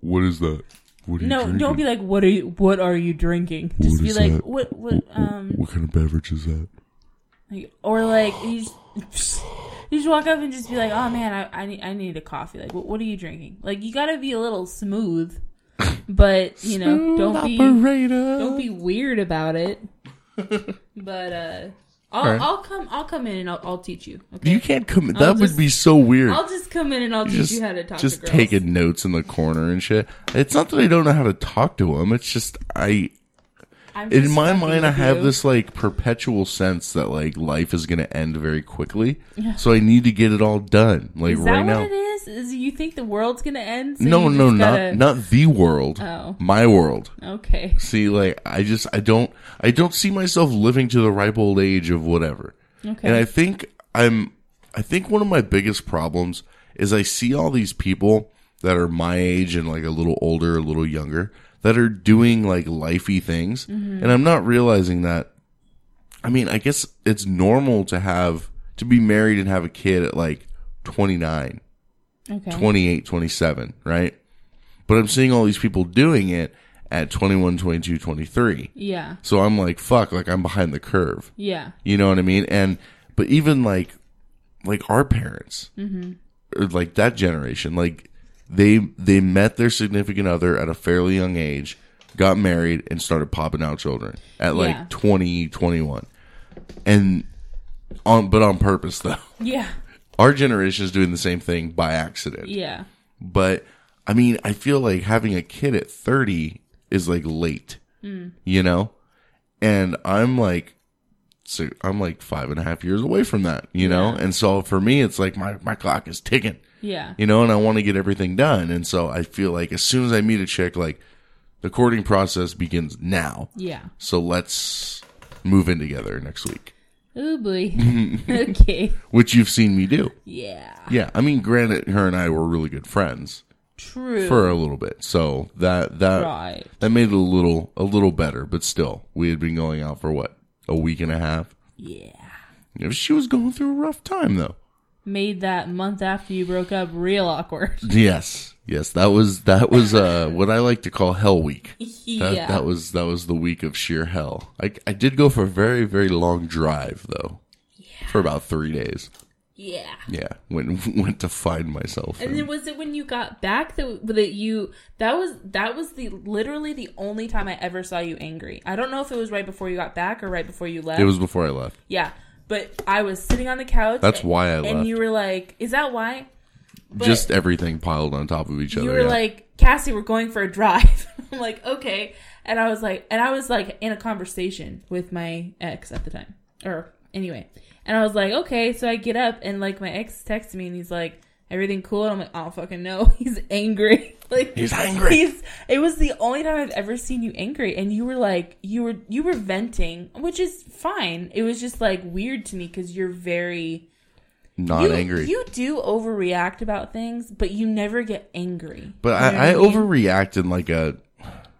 What is that? What are you No, drinking? don't be like, what are you? What are you drinking? Just What be is like, that? what? What? Um, What kind of beverage is that? like, or like you just, you just walk up and just be like, oh man, I, I need I need a coffee. Like, what, what are you drinking? Like, you gotta be a little smooth, but you know, don't be don't be weird about it. but uh, I'll Alright. I'll come I'll come in and I'll, I'll teach you. Okay? You can't come. I'll That would just- be so weird. I'll just come in and I'll teach just you how to talk just to girls. Just taking notes in the corner and shit. It's not that I don't know how to talk to them. It's just I I'm in my mind, I have you. this like perpetual sense that like life is going to end very quickly. So I need to get it all done like Is that right now. it is? Is you think the world's gonna end? So no, no, not gotta- not the world. Oh. My world. Okay. See, like I just I don't I don't see myself living to the ripe old age of whatever. Okay. And I think I'm I think one of my biggest problems is I see all these people that are my age and like a little older, a little younger that are doing like lifey things Mm-hmm. and I'm not realizing that I mean, I guess it's normal to have to be married and have a kid at like 29, Okay. 28, 27, right? But I'm seeing all these people doing it at 21, 22, 23. Yeah. So I'm like, fuck, like I'm behind the curve. Yeah. You know what I mean? And but even like like our parents, Mm-hmm. or like that generation, like they they met their significant other at a fairly young age, got married, and started popping out children at like Yeah. twenty, twenty one, 20, 21. and on but on purpose though. Yeah. Our generation is doing the same thing by accident. Yeah. But I mean, I feel like having a kid at 30 is like late, Mm. you know? And I'm like si- I'm like five and a half years away from that, you know? And so for me, it's like my, my clock is ticking, Yeah. you know, and I want to get everything done. And so I feel like as soon as I meet a chick, like the courting process begins now. Yeah. So let's move in together next week, Oh boy. okay. which you've seen me do. Yeah. Yeah. I mean, granted, her and I were really good friends True. for a little bit. So that, that, Right. that made it a little, a little better, but still we had been going out for what? A week and a half. yeah. You know, She was going through a rough time though. Made that month after you broke up real awkward. Yes, yes, that was that was uh, what I like to call Hell Week. That, yeah. that was that was the week of sheer hell. I I did go for a very very long drive though, for about three days. yeah. Yeah, went went to find myself. And and- then was it when you got back that that you that was that was the literally the only time I ever saw you angry. I don't know if it was right before you got back or right before you left. it was before I left. yeah, but I was sitting on the couch. That's why I and left. you were like, "Is that why?" But Just everything piled on top of each other. you were yeah. like, "Cassie, we're going for a drive." I'm like, "Okay," and I was like, and I was like in a conversation with my ex at the time, or anyway, and I was like, "Okay," so I get up and like my ex texts me and he's like. Everything cool? And I'm like, I don't fucking know. He's angry. like He's angry. He's. It was the only time I've ever seen you angry, and you were like, you were you were venting, which is fine. It was just like weird to me because you're very not you, angry. You do overreact about things, but you never get angry. but You know I, I what mean? overreact in like a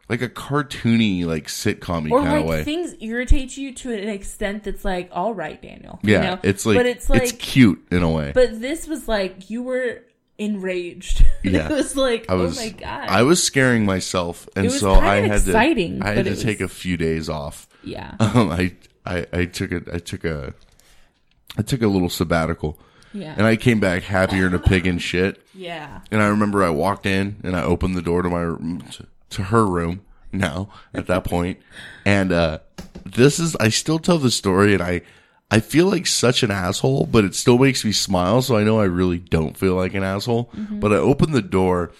like a cartoony like sitcom or kind like of way. things irritate you to an extent that's like, all right, Daniel. you yeah, know? it's like but it's like, it's cute in a way. but this was like you were enraged. Yeah. it was like, I was oh my god, I was scaring myself, and was so I had exciting, to I had to it take a few days off. yeah, Um, I, I I took a I took a I took a little sabbatical, yeah, and I came back happier than a pig in shit. yeah, And I remember I walked in and I opened the door to my room- to, to her room now at that point, and uh, this is I still tell the story, and I I feel like such an asshole, but it still makes me smile. So I know I really don't feel like an asshole. But I opened the door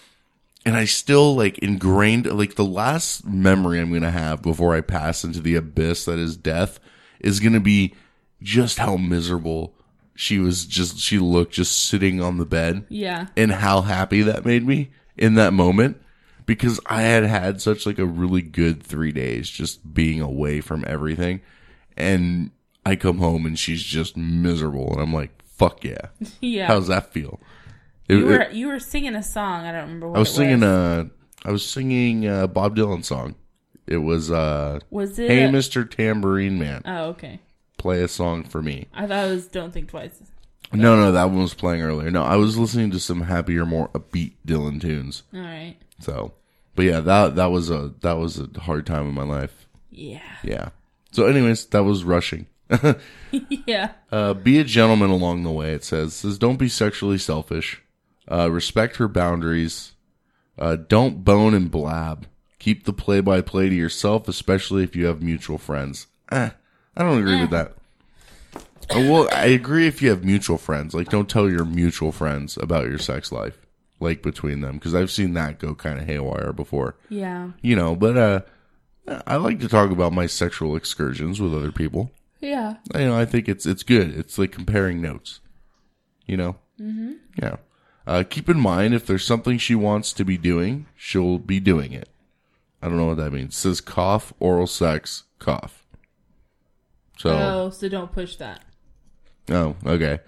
and I still like ingrained like the last memory I'm gonna have before I pass into the abyss that is death is gonna be just how miserable she was just she looked just sitting on the bed yeah, and how happy that made me in that moment because I had had such like a really good 3 days just being away from everything and I come home and she's just miserable and I'm like fuck yeah yeah. how's that feel It- you were it- you were singing a song. I don't remember what I was it singing Was, uh I was singing a Bob Dylan song it was uh was it? Hey a- Mr. Tambourine Man Oh, okay. play a song for me I thought it was "Don't Think Twice." no no that one was playing earlier no I was listening to some happier more upbeat Dylan tunes All right. So, but yeah, that that was a that was a hard time in my life. Yeah. Yeah. So, anyways, that was rushing. yeah. uh, be a gentleman along the way. It says says don't be sexually selfish. Uh, respect her boundaries. Uh, don't bone and blab. Keep the play by play to yourself, especially if you have mutual friends. Eh, I don't agree with that. Uh, well, I agree if you have mutual friends. Like, don't tell your mutual friends about your sex life, like between them, because I've seen that go kind of haywire before. Yeah. You know, but uh, I like to talk about my sexual excursions with other people. Yeah. You know, I think it's it's good. It's like comparing notes. You know. Mm-hmm. Yeah. Uh, keep in mind if there's something she wants to be doing, she'll be doing it. I don't know what that means. It says cough, oral sex, cough. So, Oh, so don't push that. oh, okay.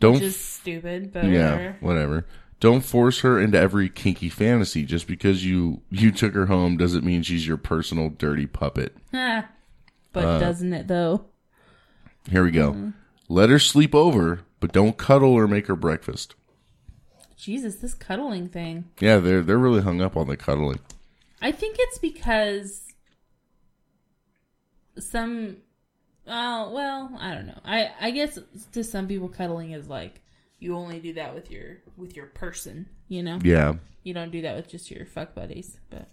Don't Which is stupid, but yeah, whatever. whatever. Don't force her into every kinky fantasy. Just because you you took her home doesn't mean she's your personal dirty puppet. But Uh, doesn't it though? Here we go. Mm-hmm. Let her sleep over, but don't cuddle or make her breakfast. Jesus, this cuddling thing. Yeah, they're they're really hung up on the cuddling. I think it's because some oh well, I don't know. I I guess to some people cuddling is like you only do that with your with your person, you know? Yeah. You don't do that with just your fuck buddies, but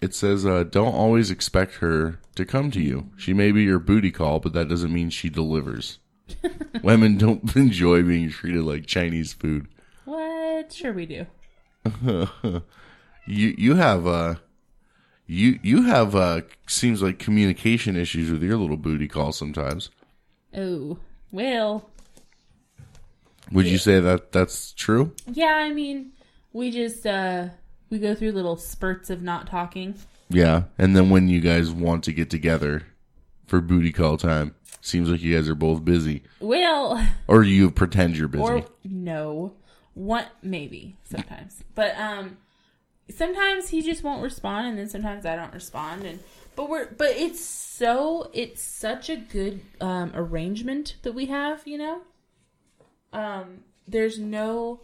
It says, uh, don't always expect her to come to you. She may be your booty call, but that doesn't mean she delivers. Women don't enjoy being treated like Chinese food. what? Sure we do. You you have uh you you have uh seems like communication issues with your little booty call sometimes. Oh, well, Would you say that that's true? yeah. I mean, we just uh we go through little spurts of not talking. Yeah. And then when you guys want to get together for booty call time, seems like you guys are both busy. Well, Or you pretend you're busy. or no, what maybe sometimes, but um, sometimes he just won't respond, and then sometimes I don't respond, and but we're but it's so it's such a good um arrangement that we have, you know. Um, there's no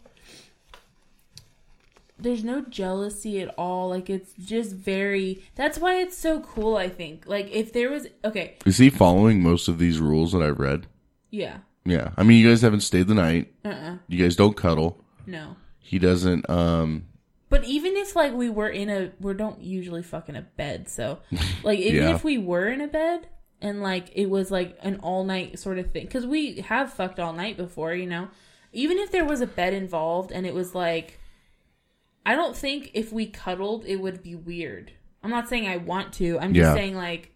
there's no jealousy at all like it's just very that's why it's so cool i think like if there was okay Is he following most of these rules that I've read? yeah Yeah. I mean, you guys haven't stayed the night. uh-uh You guys don't cuddle. no He doesn't. Um. But even if like we were in a we don't usually fuck in a bed, so like even Yeah. if we were in a bed and like it was like an all night sort of thing cuz we have fucked all night before, you know. Even if there was a bed involved and it was like I don't think if we cuddled it would be weird. I'm not saying I want to. I'm just Yeah. saying like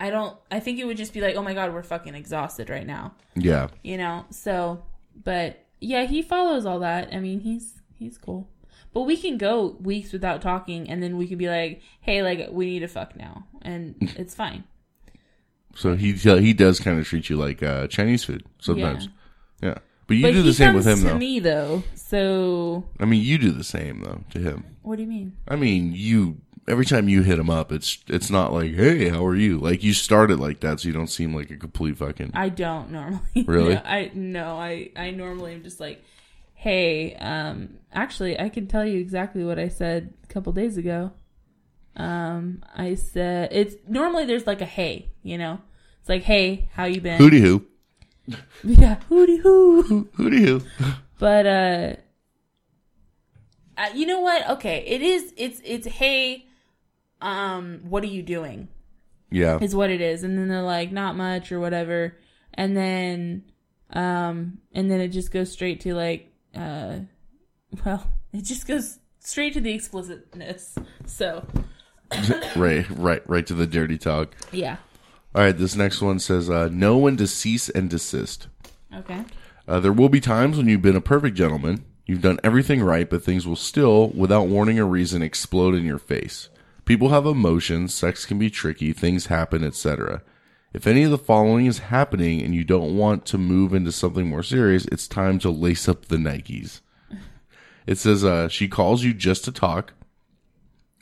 I don't I think it would just be like, "Oh my god, we're fucking exhausted right now." Yeah. you know so but yeah he follows all that i mean he's he's cool but we can go weeks without talking and then we can be like hey like we need to fuck now and it's fine So he he does kind of treat you like uh, Chinese food sometimes. Yeah. But you but do the same with him to though. me though so I mean, you do the same though to him. what do you mean I mean, you every time you hit him up, it's it's not like, "Hey, how are you?" Like you start it like that, so you don't seem like a complete fucking. i don't normally Really? no, i no i i normally am just like hey um actually i can tell you exactly what i said a couple days ago um i said it's normally there's like a hey you know it's like hey how you been Hooty hoo, Yeah, hooty hoo. hooty hoo. But uh, uh, you know what? Okay, it is. It's it's hey, um, what are you doing? Yeah, Is what it is, and then they're like not much or whatever, and then um, and then it just goes straight to like uh, well, it just goes straight to the explicitness. So right, right, right to the dirty talk. yeah, All right, this next one says, uh, "Know when to cease and desist." okay, Uh, there will be times when you've been a perfect gentleman, you've done everything right, but things will still, without warning or reason, explode in your face. People have emotions, sex can be tricky, things happen, etc. If any of the following is happening and you don't want to move into something more serious, it's time to lace up the Nikes. It says, uh, she calls you just to talk.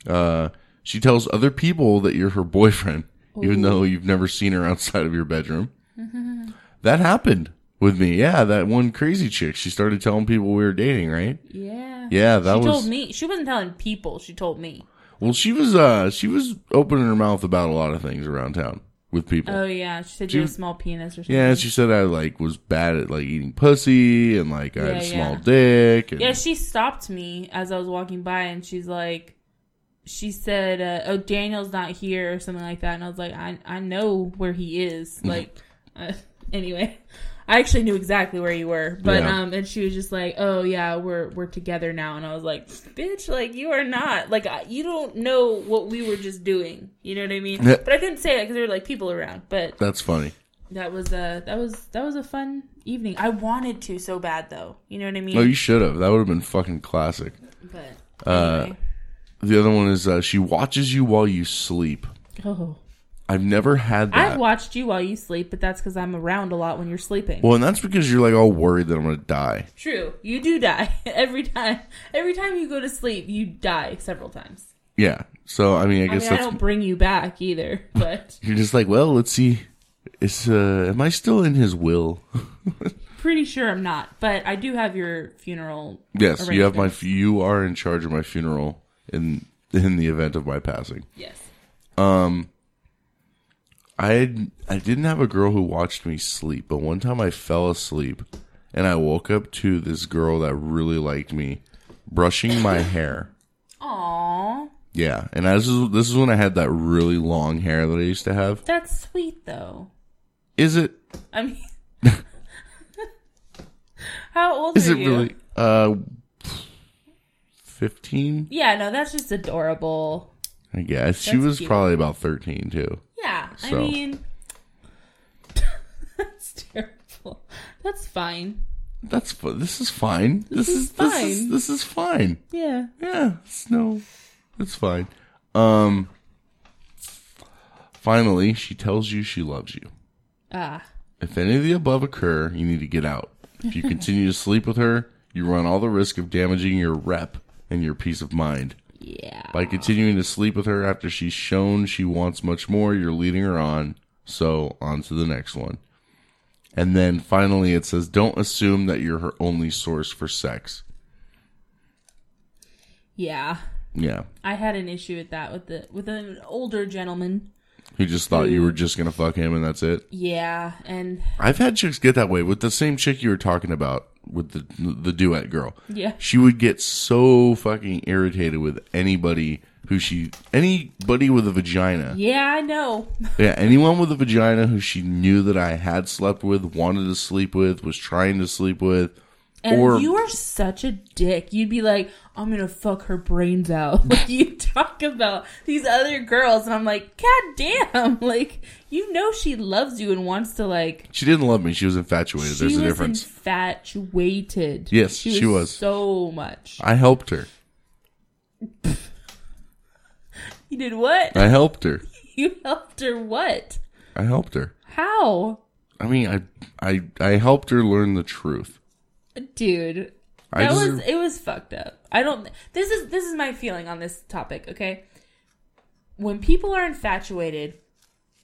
Uh, she tells other people that you're her boyfriend, even though you've never seen her outside of your bedroom. That happened with me. Yeah, that one crazy chick. She started telling people we were dating, right? yeah, Yeah, that she was told me she wasn't telling people. She told me. Well, she was uh she was opening her mouth about a lot of things around town with people. Oh yeah, she said She- you had a small penis or something. yeah, she said I like was bad at like eating pussy and like I had a Yeah, small yeah. dick. And, Yeah, she stopped me as I was walking by, and she's like, she said, uh, "Oh, Daniel's not here" or something like that, and I was like, "I I know where he is." Like, uh, anyway, I actually knew exactly where you were, but Yeah. um, and she was just like, "Oh yeah, we're we're together now," and I was like, "Bitch, like you are not. Like I- you don't know what we were just doing. You know what I mean?" Yeah. But I couldn't say it because there were like people around. But That's funny. that was uh that was that was a fun evening. I wanted to so bad though. You know what I mean? Oh, you should have. That would have been fucking classic. But Uh, anyway. The other one is uh, she watches you while you sleep. oh. I've never had that. I've watched you while you sleep, but that's because I'm around a lot when you're sleeping. well, and that's because you're like all worried that I'm gonna die. True, you do die every time. Every time you go to sleep, you die several times. Yeah. So I mean, I I guess mean, I don't bring you back either, but you're just like, well, let's see. Is uh, am I still in his will? pretty sure I'm not. But I do have your funeral. Yes, you have my. You are in charge of my funeral in in the event of my passing. Yes. Um I I didn't have a girl who watched me sleep, but one time I fell asleep and I woke up to this girl that really liked me brushing my hair. Aww, Yeah, and this is this is when I had that really long hair that I used to have. that's sweet though. Is it? I mean, how old Is it you? really? Uh, fifteen. Yeah, no, that's just adorable. I guess she That's was cute. probably about thirteen too. Yeah, I So. mean, terrible. That's fine. That's fu- this is fine. This, is is, this fine. is this is fine. Yeah. Yeah, it's no, it's fine. Um, finally, she tells you she loves you. Ah. If any of the above occur, you need to get out. If you continue to sleep with her, you run all the risk of damaging your rep and your peace of mind. Yeah. By continuing to sleep with her after she's shown she wants much more, you're leading her on. So, on to the next one. And then finally, it says, don't assume that you're her only source for sex. Yeah. Yeah. I had an issue with that with the with an older gentleman. Who just thought you were just going to fuck him and that's it. Yeah, and I've had chicks get that way with the same chick you were talking about with the the duet girl. Yeah. She would get so fucking irritated with anybody who she anybody with a vagina. yeah, I know. Yeah, anyone with a vagina who she knew that I had slept with, wanted to sleep with, was trying to sleep with, And or you are such a dick. You'd be like, I'm gonna fuck her brains out. Like you talk about these other girls, and I'm like, God damn! Like you know she loves you and wants to like. she didn't love me. She was infatuated. She There's was a difference. infatuated. Yes, she was. so much. I helped her. You did what? I helped her. You helped her what? I helped her. How, I mean, I I I helped her learn the truth. Dude? I That was it. Was fucked up. I don't. This is this is my feeling on this topic. Okay, when people are infatuated,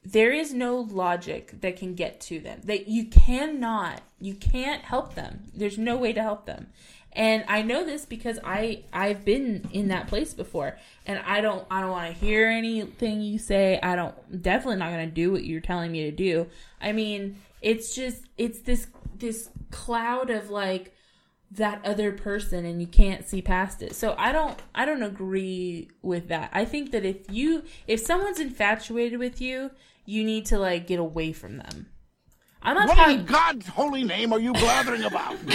there is no logic that can get to them. That you cannot, you can't help them. There's no way to help them. And I know this because I I've been in that place before, and I don't I don't want to hear anything you say. I don't definitely not going to do what you're telling me to do. I mean, it's just it's this this cloud of like that other person and you can't see past it. So I don't I don't agree with that. I think that if you if someone's infatuated with you, you need to like get away from them. I'm not What talking in God's holy name are you blathering about?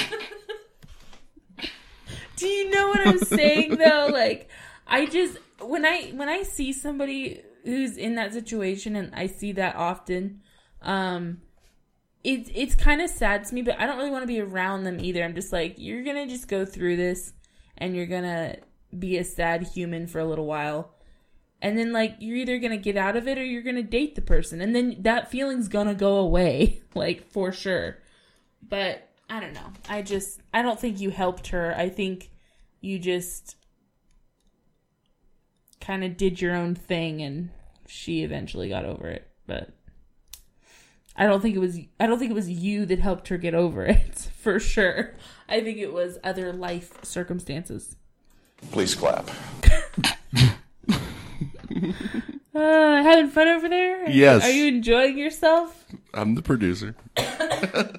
Do you know what I'm saying though? Like I just when I when I see somebody who's in that situation and I see that often, um it's it's kind of sad to me, but I don't really want to be around them either. I'm just like you're going to just go through this and you're going to be a sad human for a little while. And then like you're either going to get out of it or you're going to date the person and then that feeling's going to go away like for sure. But I don't know. I just I don't think you helped her. I think you just kind of did your own thing and she eventually got over it. But I don't think it was I don't think it was you that helped her get over it for sure. I think it was other life circumstances. Please clap. Uh, having fun over there? Yes. Are you enjoying yourself? I'm the producer. I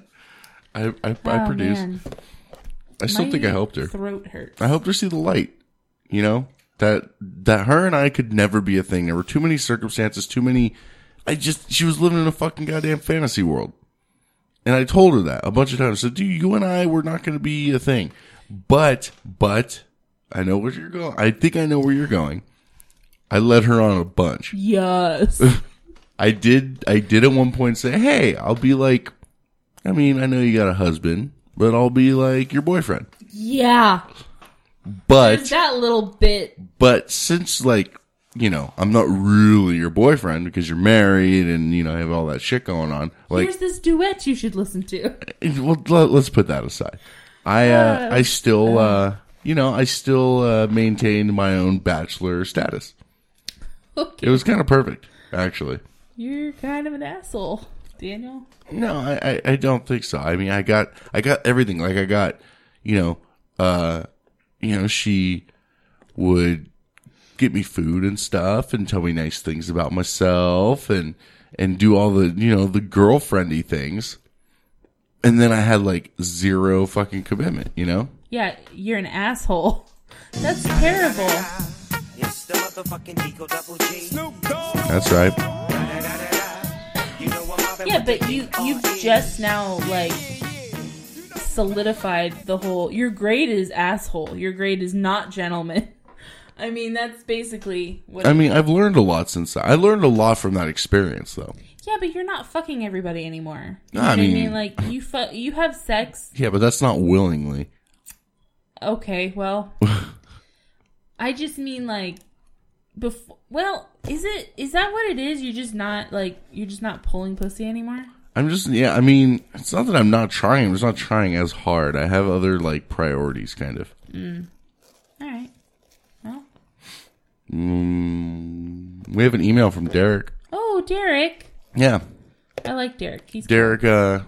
I, I Oh, produce. man. I still My think I helped her. Throat hurts. I helped her see the light. You know that that her and I could never be a thing. There were too many circumstances, too many. I just she was living in a fucking goddamn fantasy world, and I told her that a bunch of times. I said, "Dude, you and I were not going to be a thing." But but I know where you're going. I think I know where you're going. I led her on a bunch. Yes. I did. I did at one point say, "Hey, I'll be like." I mean, I know you got a husband, but I'll be like your boyfriend. yeah. But There's that little bit. But since like you know, I'm not really your boyfriend because you're married and you know have all that shit going on. Like, Here's this duet you should listen to. well, let, us put that aside. I uh, Uh, I still uh, you know I still uh, maintained my own bachelor status. Okay. It was kind of perfect, actually. You're kind of an asshole, Daniel. No, I, I, I don't think so. I mean, I got, I got everything. Like I got, you know, uh, you know, she would get me food and stuff and tell me nice things about myself and, and do all the, you know, the girlfriendy things. And then I had like zero fucking commitment, you know? Yeah, you're an asshole. That's terrible. That's right. Yeah, but you you've just now like solidified the whole. Your grade is asshole. Your grade is not gentleman. I mean, that's basically what. I mean, I've learned a lot since that. I learned a lot from that experience, though. yeah, but you're not fucking everybody anymore. You I know I mean- mean, like you fu- you have sex. Yeah, but that's not willingly. Okay, well, I just mean like before. Well, is it is that what it is? You're just not like you're just not pulling pussy anymore. I'm just yeah. I mean, it's not that I'm not trying. I'm just not trying as hard. I have other like priorities, kind of. Mm. All right. Well, Mm, we have an email from Derek. oh, Derek. Yeah, I like Derek. He's Derek. Uh,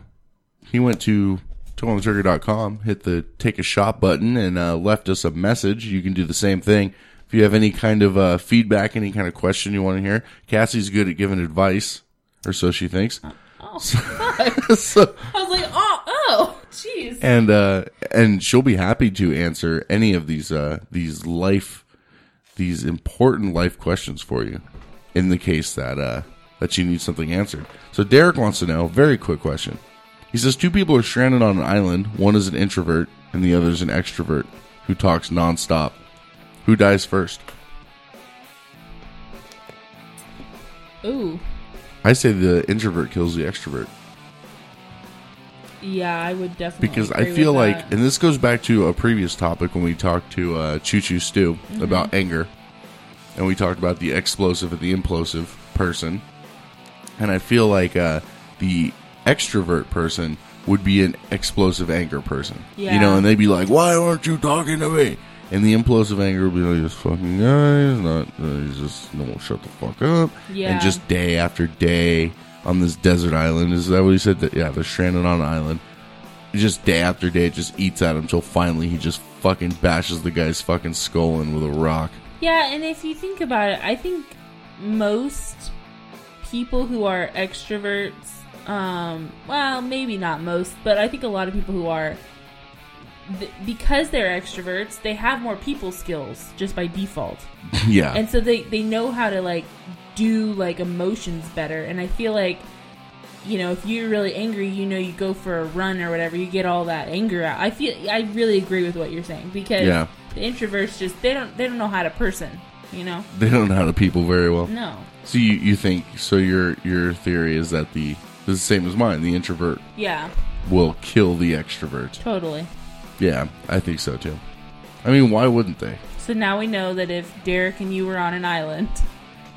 he went to toeonthetrigger.com, hit the take a shot button, and uh, left us a message. You can do the same thing. If you have any kind of uh, feedback, any kind of question you want to hear, Cassie's good at giving advice, or so she thinks. Oh, so, I was like, oh, oh, jeez. and uh, and she'll be happy to answer any of these uh, these life these important life questions for you in the case that uh, that you need something answered. So Derek wants to know very quick question. He says two people are stranded on an island. One is an introvert and the other is an extrovert who talks nonstop. Who dies first? Ooh, I say the introvert kills the extrovert. Yeah, I would definitely because I feel like, that. and this goes back to a previous topic when we talked to uh, Choo Choo Stew Mhm. about anger, and we talked about the explosive and the implosive person, and I feel like uh, the extrovert person would be an explosive anger person, you know, and they'd be like, "Why aren't you talking to me?" And the implosive anger would be like, "This fucking guy is not. Uh, he's just no, shut the fuck up." Yeah. And just day after day on this desert island is that what he said? That yeah, they're stranded on an island just day after day it just eats at him until finally he just fucking bashes the guy's fucking skull in with a rock. Yeah, and if you think about it, I think most people who are extroverts, um, well, maybe not most, but I think a lot of people who are, th- because they're extroverts, they have more people skills just by default. Yeah. And so they, they know how to, like, do, like, emotions better. And I feel like, you know, if you're really angry, you know, you go for a run or whatever, you get all that anger out. I feel, I really agree with what you're saying because Yeah. the introverts just, they don't, they don't know how to person, you know? They don't know how to people very well. No. So you, you think so your your theory is that the is the same as mine, the introvert Yeah, will kill the extrovert. totally. Yeah, I think so too. I mean, why wouldn't they? So now we know that if Derek and you were on an island,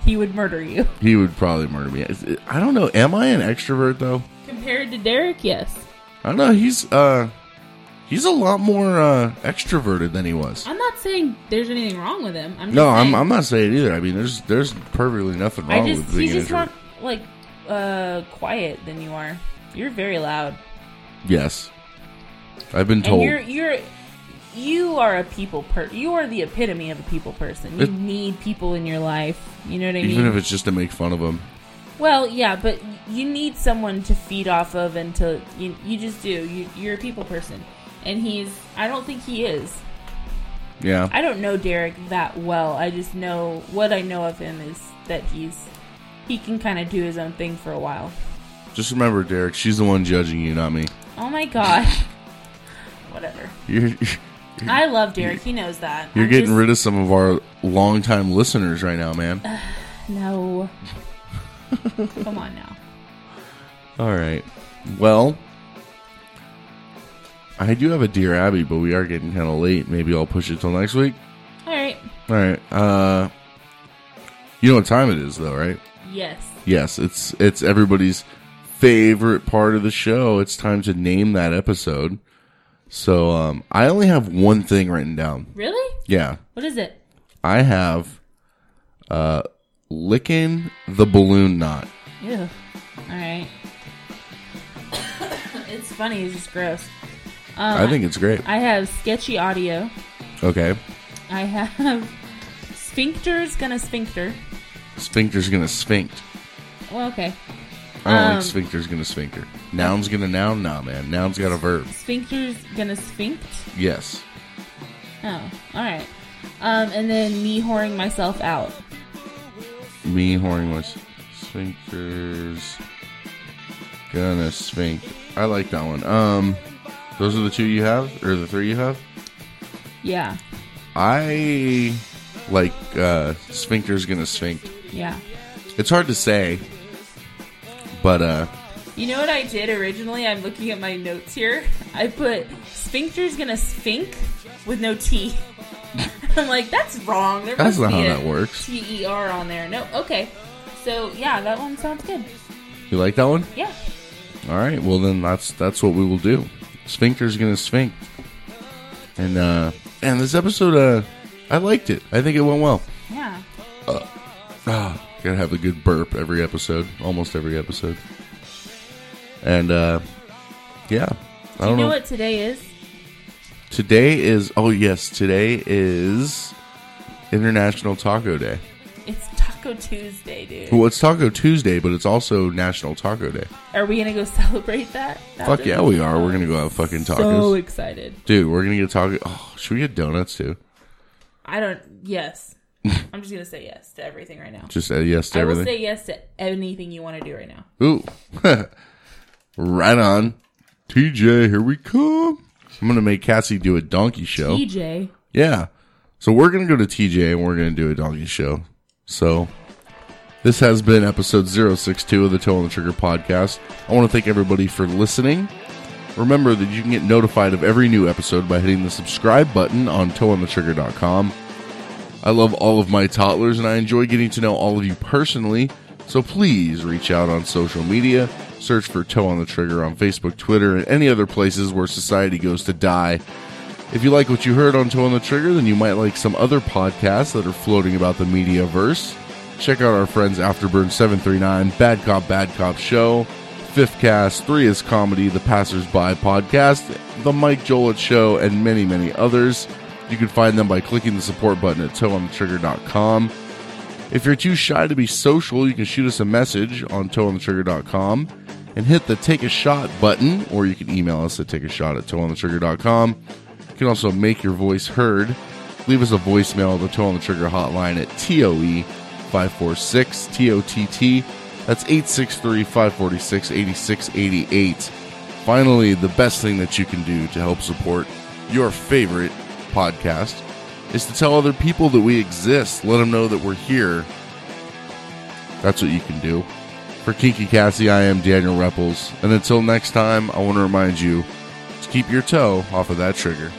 he would murder you. He would probably murder me. I don't know. Am I an extrovert though? Compared to Derek, yes. I don't know. He's uh he's a lot more uh extroverted than he was. I'm not saying there's anything wrong with him. I'm No, I'm I'm not saying either. I mean, there's there's perfectly nothing I wrong just with being he's just more like uh quiet than you are. You're very loud, Yes, I've been and told. you're you're you are a people per. You are the epitome of a people person. You It- need people in your life. You know what I mean? Even if it's just to make fun of him. Well, yeah, but you need someone to feed off of, and to you, you just do. You, you're a people person, and he's. I don't think he is. Yeah. I don't know Derek that well. I just know what I know of him is that he's he can kind of do his own thing for a while. Just remember, Derek, she's the one judging you, not me. Oh my god. Whatever. You're I love Derek. He knows that. you're I'm getting just- rid of some of our longtime listeners right now, man. No. Come on now. All right. Well, I do have a Dear Abby, but we are getting kind of late. Maybe I'll push it till next week. All right. All right. Uh, you know what time it is, though, right? Yes. Yes, it's it's everybody's favorite part of the show. It's time to name that episode. So, um, I only have one thing written down. Really? Yeah, What is it? I have uh, licking the balloon knot. Ew. All right. it's funny. It's just gross. Um, I think it's great. I have sketchy audio. Okay, I have sphincter's gonna sphincter. sphincter's gonna sphinct. Well, okay. I don't Um, like sphincter's gonna sphincter. Noun's gonna noun. Nah, man. Noun's got a verb. Sphincter's gonna sphinct. Yes. Oh, all right. Um, and then me whoring myself out. Me whoring my s- sphincters gonna sphinct. I like that one. Um, those are the two you have, or the three you have. Yeah. I like uh, sphincter's gonna sphinct. Yeah. It's hard to say, but uh, You know what I did originally? I'm looking at my notes here. I put sphincter's gonna sphinc with no T. I'm like, that's wrong. There That's not how that works. T E R on there. No, okay. So yeah, that one sounds good. you like that one? Yeah. All right. Well, then that's that's what we will do. Sphincter's gonna sphinct, and uh, and this episode, uh, I liked it. I think it went well. Yeah. Gotta have a good burp every episode, almost every episode. And uh, yeah, I Do you don't know know. what today is? Today is oh yes, today is International Taco Day. It's Taco Tuesday, dude. Well, it's Taco Tuesday, but it's also National Taco Day. Are we gonna go celebrate that? That Fuck yeah, we are. We're gonna go have fucking tacos. So excited. dude. We're gonna get taco. Oh, should we get donuts too? I don't. Yes. I'm just gonna say yes to everything right now. Just say yes to everything. I will say yes to anything you want to do right now. Ooh, right on. TJ, here we come. I'm gonna make Cassie do a donkey show. TJ. Yeah. So we're going to go to TJ and we're going to do a donkey show. So this has been episode 062 of the Toe on the Trigger podcast. I want to thank everybody for listening. Remember that you can get notified of every new episode by hitting the subscribe button on toeonthetrigger.com. I love all of my toddlers and I enjoy getting to know all of you personally. So please reach out on social media. Search for Toe on the Trigger on Facebook, Twitter, and any other places where society goes to die. If you like what you heard on Toe on the Trigger, then you might like some other podcasts that are floating about the media verse. Check out our friends Afterburn 739, Bad Cop, Bad Cop Show, Fifth Cast, Three is Comedy, The Passersby Podcast, The Mike Jolett Show, and many, many others. You can find them by clicking the support button at toeonthetrigger.com. If you're too shy to be social, you can shoot us a message on toeonthetrigger.com and hit the take a shot button, or you can email us at take a shot at toeonthetrigger.com. You can also make your voice heard. Leave us a voicemail at the Toe on the Trigger hotline at TOE 546 TOTT. That's 863 546 8688. Finally, the best thing that you can do to help support your favorite podcast is to tell other people that we exist. Let them know that we're here. That's what you can do. For Kiki Cassie, I am Daniel Repples. And until next time, I want to remind you to keep your toe off of that trigger.